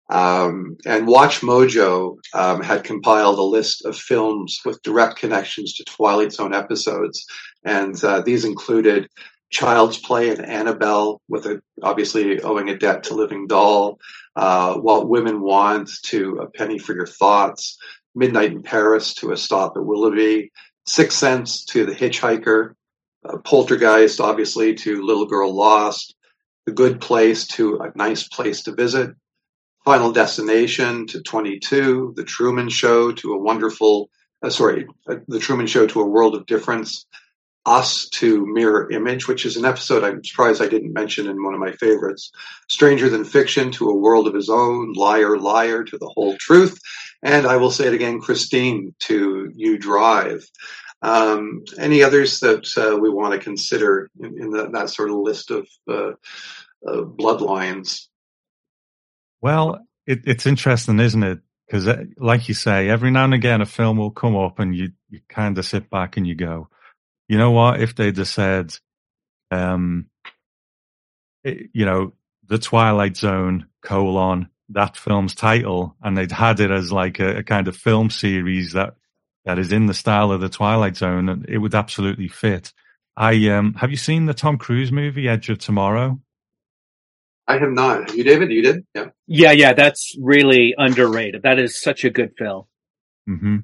um, and WatchMojo um, had compiled a list of films with direct connections to Twilight Zone episodes, and uh, these included Child's Play and Annabelle, with a, obviously owing a debt to Living Doll, uh, What Women Want to A Penny for Your Thoughts, Midnight in Paris to A Stop at Willoughby, Sixth Sense to The Hitchhiker, uh, Poltergeist, obviously, to Little Girl Lost, The Good Place to A Nice Place to Visit, Final Destination to 22, The Truman Show to A Wonderful, uh, sorry, uh, The Truman Show to A World of Difference, Us to Mirror Image, which is an episode I'm surprised I didn't mention in one of my favorites, Stranger Than Fiction to A World of His Own, Liar, Liar to The Whole Truth, and I will say it again, Christine to You Drive. Um, any others that uh, we want to consider in, in the, that sort of list of uh, uh, bloodlines? Well, it, it's interesting, isn't it? Because, like you say, every now and again a film will come up, and you you kind of sit back and you go, you know what? If they'd have said, um, it, you know, the Twilight Zone colon that film's title, and they'd had it as like a, a kind of film series that that is in the style of the Twilight Zone, and it would absolutely fit. I um, have you seen the Tom Cruise movie Edge of Tomorrow? I have not. Have you, David? You did? Yeah. Yeah, yeah, that's really underrated. That is such a good film. hmm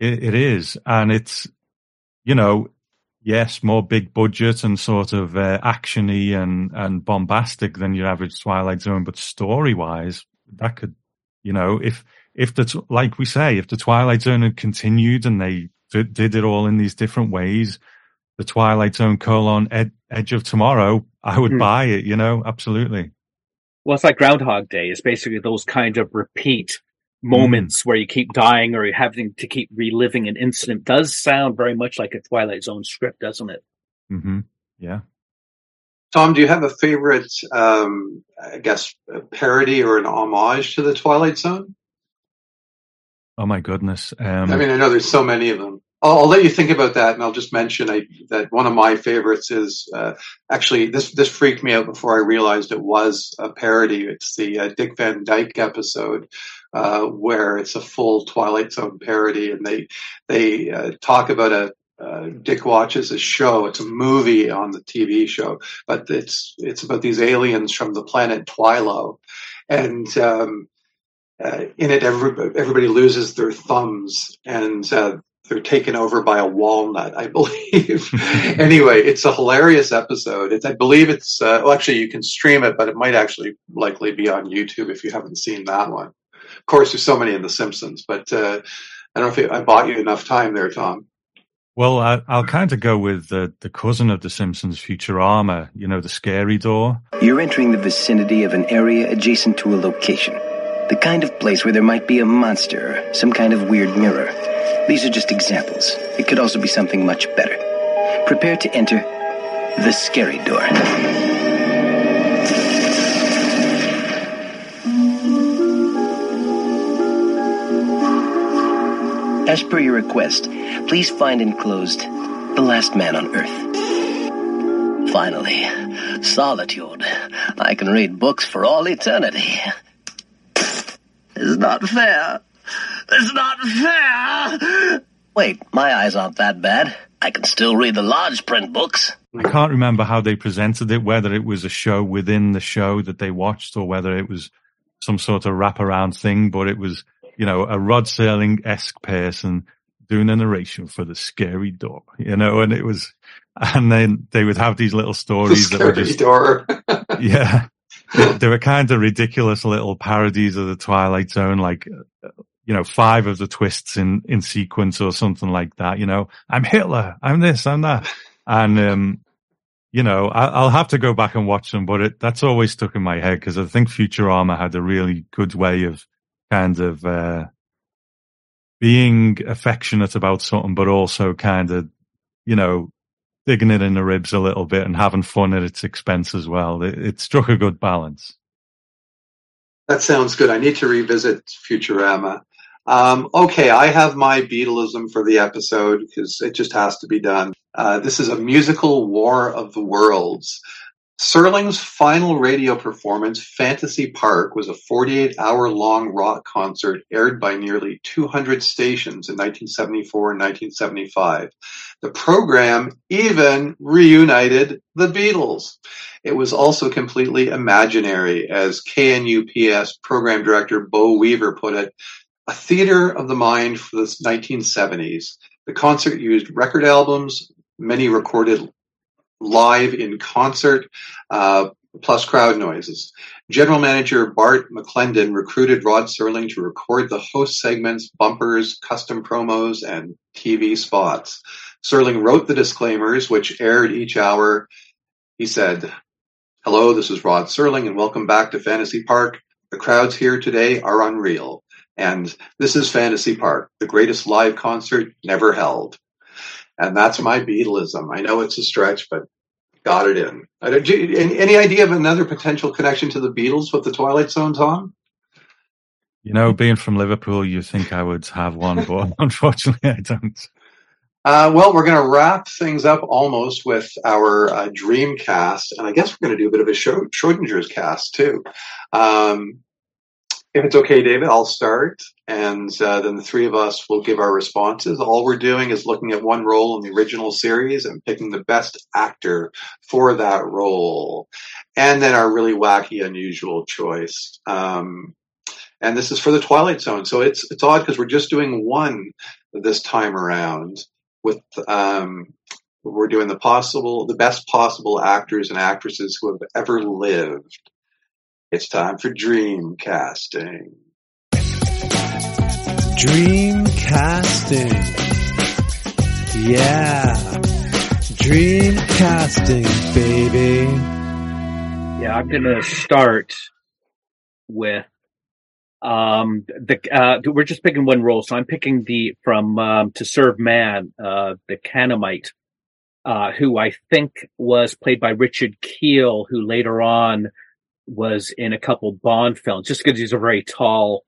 It, it is, and it's you know, yes, more big budget and sort of uh, actiony and and bombastic than your average Twilight Zone, but story wise, that could, you know, if if the like we say, if the Twilight Zone had continued and they did, did it all in these different ways, the Twilight Zone colon ed, Edge of Tomorrow, I would Hmm. buy it. You know, absolutely. Well, it's like Groundhog Day. It's basically those kind of repeat moments where you keep dying or you're having to keep reliving an incident. Does sound very much like a Twilight Zone script, doesn't it? hmm Yeah. Tom, do you have a favorite, um, I guess, a parody or an homage to the Twilight Zone? Oh my goodness. Um, I mean, I know there's so many of them. I'll, I'll let you think about that, and I'll just mention I, that one of my favorites is uh, actually this. This freaked me out before I realized it was a parody. It's the uh, Dick Van Dyke episode uh, where it's a full Twilight Zone parody, and they they uh, talk about a. Uh, Dick watches a show. It's a movie on the TV show, but it's it's about these aliens from the planet Twilo, and um, uh, in it, everybody, everybody loses their thumbs and uh, they're taken over by a walnut, I believe. anyway, it's a hilarious episode. It's, I believe it's, uh, well, actually, you can stream it, but it might actually likely be on YouTube if you haven't seen that one. Of course, there's so many in The Simpsons, but uh, I don't know if it, I bought you enough time there, Tom. Well, I, I'll kind of go with the, the cousin of The Simpsons, Futurama, you know, the scary door. You're entering the vicinity of an area adjacent to a location. The kind of place where there might be a monster, some kind of weird mirror. These are just examples. It could also be something much better. Prepare to enter the scary door. As per your request, please find enclosed the last man on Earth. Finally, solitude. I can read books for all eternity. It's not fair. It's not fair. Wait, my eyes aren't that bad. I can still read the large print books. I can't remember how they presented it, whether it was a show within the show that they watched or whether it was some sort of wraparound thing, but it was, you know, a Rod Serling esque person doing a narration for the scary door, you know, and it was, and then they would have these little The stories that were scary just, door. yeah, they, they were kind of ridiculous little parodies of the Twilight Zone, like, you know, five of the twists in, in sequence or something like that, you know, I'm Hitler, I'm this, I'm that. And, um, you know, I, I'll have to go back and watch them, but it, that's always stuck in my head because I think Futurama had a really good way of kind of, uh, being affectionate about something, but also kind of, you know, digging it in the ribs a little bit and having fun at its expense as well. It, it struck a good balance. That sounds good. I need to revisit Futurama. Um, okay, I have my Beatlism for the episode because it just has to be done. Uh, this is a musical War of the Worlds. Serling's final radio performance, Fantasy Park, was a 48 hour long rock concert aired by nearly 200 stations in 1974 and 1975. The program even reunited the Beatles. It was also completely imaginary, as KNUS program director Bo Weaver put it, a theater of the mind for the 1970s. The concert used record albums, many recorded live in concert, uh, plus crowd noises. General manager Bart McLendon recruited Rod Serling to record the host segments, bumpers, custom promos, and TV spots. Serling wrote the disclaimers, which aired each hour. He said, Hello, this is Rod Serling, and welcome back to Fantasy Park. The crowds here today are unreal. And this is Fantasy Park, the greatest live concert never held. And that's my Beatlism. I know it's a stretch, but got it in. I don't- Any any idea of another potential connection to the Beatles with the Twilight Zone, Tom? You know, being from Liverpool, you think I would have one, but unfortunately I don't. Uh, well, we're going to wrap things up almost with our uh, dream cast, and I guess we're going to do a bit of a Schrodinger's cast too. Um, if it's okay, David, I'll start, and uh, then the three of us will give our responses. All we're doing is looking at one role in the original series and picking the best actor for that role, and then our really wacky, unusual choice. Um, and this is for the Twilight Zone, so it's it's odd because we're just doing one this time around with um, we're doing the possible, the best possible actors and actresses who have ever lived. It's time for dream casting. Dream casting. Yeah. Dream casting, baby. Yeah, I'm gonna start with um the uh we're just picking one role so i'm picking the from um to serve man uh the canamite uh who i think was played by richard kiel who later on was in a couple bond films just because he's a very tall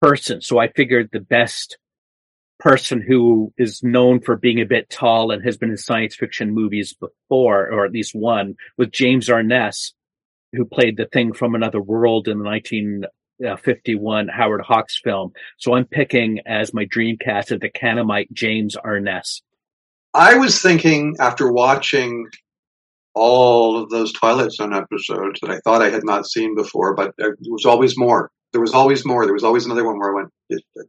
person so i figured the best person who is known for being a bit tall and has been in science fiction movies before or at least one was james arness who played the thing from another world in the 19 uh, 51 Howard Hawks film. So I'm picking as my dream cast of the Canamite James Arness. I was thinking after watching all of those Twilight Zone episodes that I thought I had not seen before, but there was always more. There was always more. There was always another one where I went,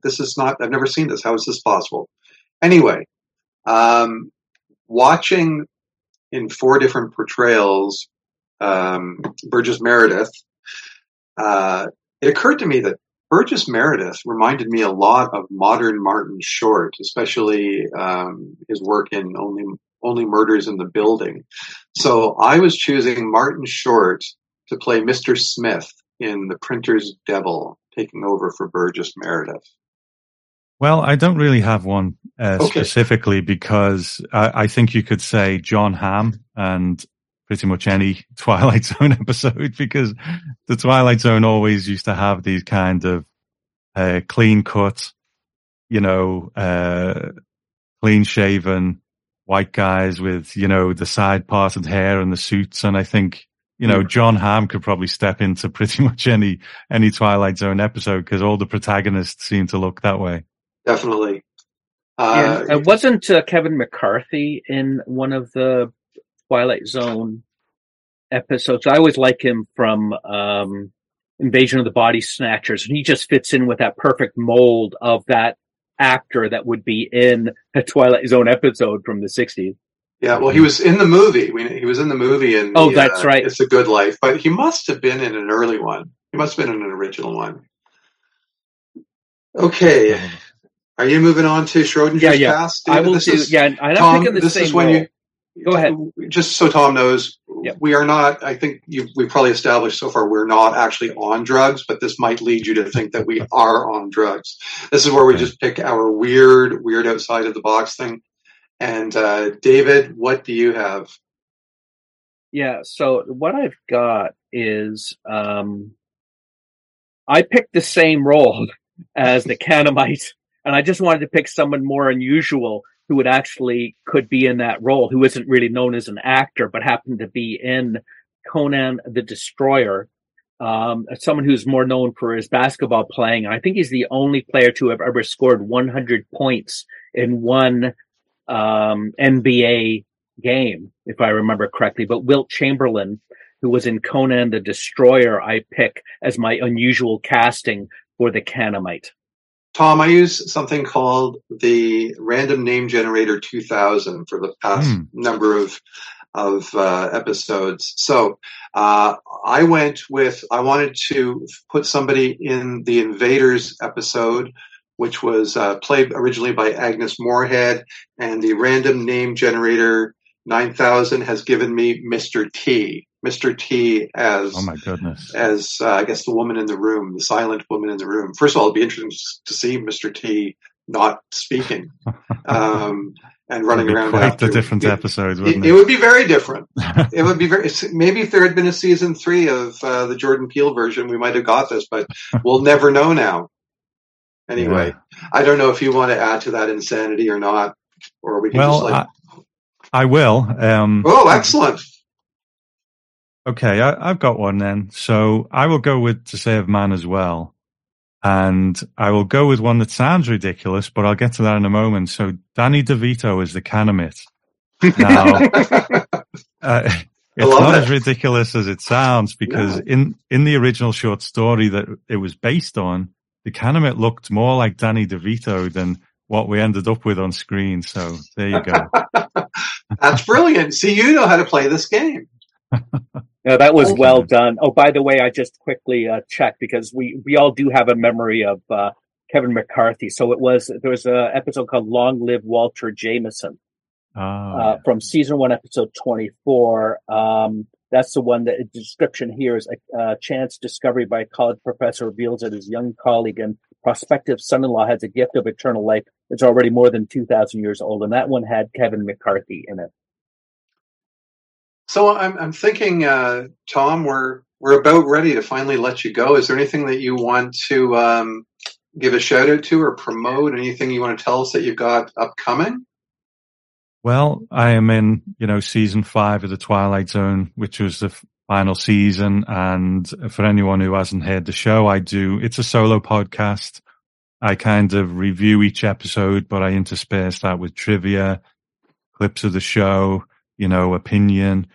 "This is not. I've never seen this. How is this possible?" Anyway, um, watching in four different portrayals, um, Burgess Meredith, uh, it occurred to me that Burgess Meredith reminded me a lot of modern Martin Short, especially um, his work in Only Only Murders in the Building. So I was choosing Martin Short to play Mr. Smith in The Printer's Devil, taking over for Burgess Meredith. Well, I don't really have one uh, Okay. specifically because I, I think you could say John Hamm and pretty much any Twilight Zone episode because the Twilight Zone always used to have these kind of uh, clean cut, you know, uh, clean shaven white guys with, you know, the side parted hair and the suits. And I think, you know, John Hamm could probably step into pretty much any, any Twilight Zone episode because all the protagonists seem to look that way. Definitely. Yeah, Uh, uh, wasn't uh, Kevin McCarthy in one of the Twilight Zone episodes? I always like him from um, Invasion of the Body Snatchers, and he just fits in with that perfect mold of that actor that would be in a Twilight Zone episode from the '60s. yeah, well, he was in the movie. We, he was in the movie, and Oh, that's uh, right. It's a Good Life, but he must have been in an early one. He must have been in an original one. Okay, are you moving on to Schrodinger's Yeah, yeah. cast? I will This do. is- yeah, I'm Tom, picking the this same is when role. you Go ahead. just so Tom knows, we are not. I think you, we probably established so far we're not actually on drugs, but this might lead you to think that we are on drugs. This is where we just pick our weird, weird outside of the box thing. And uh, David, what do you have? Yeah, so what I've got is um I picked the same role as the Canamite, and I just wanted to pick someone more unusual who would actually could be in that role, who isn't really known as an actor, but happened to be in Conan the Destroyer. Um, someone who's more known for his basketball playing. I think he's the only player to have ever scored 100 points in one um, NBA game, if I remember correctly. But Wilt Chamberlain, who was in Conan the Destroyer, I pick as my unusual casting for the Canamite. Tom, I use something called the Random Name Generator 2000 for the past Hmm. number of of uh, episodes. So uh, I went with I wanted to put somebody in the Invaders episode, which was uh, played originally by Agnes Moorehead, and the Random Name Generator 9000 has given me Mr. T. Mr. T as Oh my goodness. as uh, I guess the woman in the room, the silent woman in the room. First of all, it'd be interesting to see Mr. T not speaking um, and running around. quite after. the different It- episodes, It, wouldn't it it? would be very different. it would be very maybe if there had been a season three of uh, the Jordan Peele version, we might have got this, but we'll never know now. Anyway, I don't know if you want to add to that insanity or not. or we can Well, just like. I will. Um, oh, excellent! Okay, I, I've got one then. So I will go with To Serve Man as well. And I will go with one that sounds ridiculous, but I'll get to that in a moment. So Danny DeVito is the Kanamit. Now, uh, it's not it. as ridiculous as it sounds because Yeah. in, in the original short story that it was based on, the Kanamit looked more like Danny DeVito than what we ended up with on screen. So there you go. That's brilliant. See, you know how to play this game. Yeah, that was well done. Oh, by the way, I just quickly uh, checked because we we all do have a memory of uh, Kevin McCarthy. So it was there was an episode called "Long Live Walter Jameson" Ah, uh, from season one, episode twenty four. Um, that's the one that the description here is a, a chance discovery by a college professor reveals that his young colleague and prospective son-in-law has a gift of eternal life. It's already more than two thousand years old, and that one had Kevin McCarthy in it. So I'm, I'm thinking, uh, Tom, we're we're about ready to finally let you go. Is there anything that you want to um, give a shout out to or promote? Anything you want to tell us that you've got upcoming? Well, I am in, you know, season five of the Twilight Zone, which was the final season. And for anyone who hasn't heard the show, I do, it's a solo podcast. I kind of review each episode, but I intersperse that with trivia, clips of the show, you know, opinion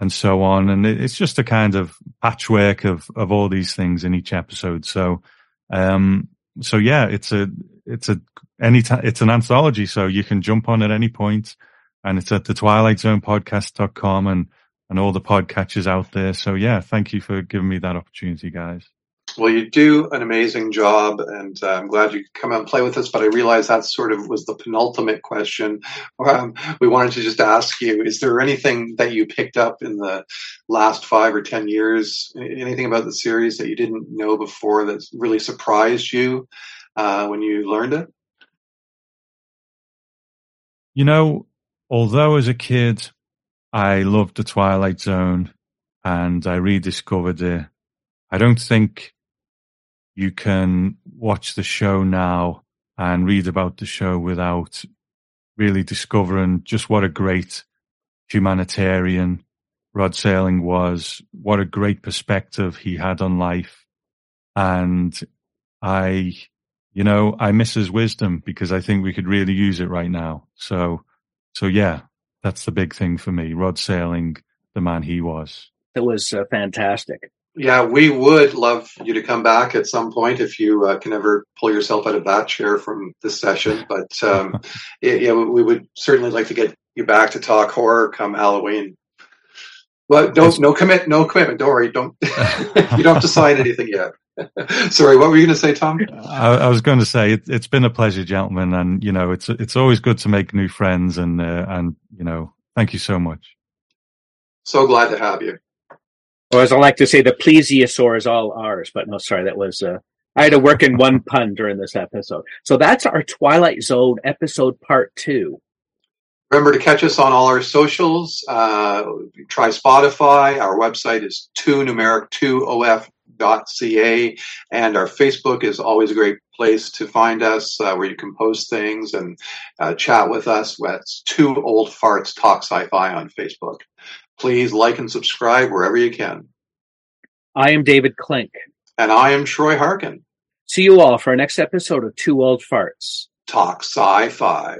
and so on. And it's just a kind of patchwork of, of all these things in each episode. So, um, so yeah, it's a, it's a, any time, it's an anthology. So you can jump on at any point and it's at the twilight zone podcast.com and, and all the podcatchers out there. So yeah, thank you for giving me that opportunity, guys. Well, you do an amazing job, and uh, I'm glad you could come out and play with us. But I realize that sort of was the penultimate question. Um, we wanted to just ask you: Is there anything that you picked up in the last five or ten years? Anything about the series that you didn't know before that really surprised you uh, when you learned it? You know, although as a kid I loved the Twilight Zone and I rediscovered it, I don't think you can watch the show now and read about the show without really discovering just what a great humanitarian Rod Serling was, what a great perspective he had on life. And I, you know, I miss his wisdom because I think we could really use it right now. So, so yeah, that's the big thing for me. Rod Serling, the man he was. It was uh, fantastic. Yeah, we would love you to come back at some point if you uh, can ever pull yourself out of that chair from this session. But um, yeah, yeah, we would certainly like to get you back to talk horror come Halloween. Well, don't no commit, no commitment. Don't worry, don't you don't have to sign anything yet. Sorry, what were you going to say, Tom? I, I was going to say it, it's been a pleasure, gentlemen, and you know it's it's always good to make new friends, and uh, and you know thank you so much. So glad to have you. Or as I like to say, the plesiosaur is all ours. But no, sorry, that was uh, I had to work in one pun during this episode. So that's our Twilight Zone episode part two. Remember to catch us on all our socials. Uh, try Spotify. Our website is two numeric two of dot ca, and our Facebook is always a great place to find us, uh, where you can post things and uh, chat with us. That's two old farts talk sci-fi on Facebook. Please like and subscribe wherever you can. I am David Klink. And I am Troy Harkin. See you all for our next episode of Two Old Farts. Talk Sci-Fi.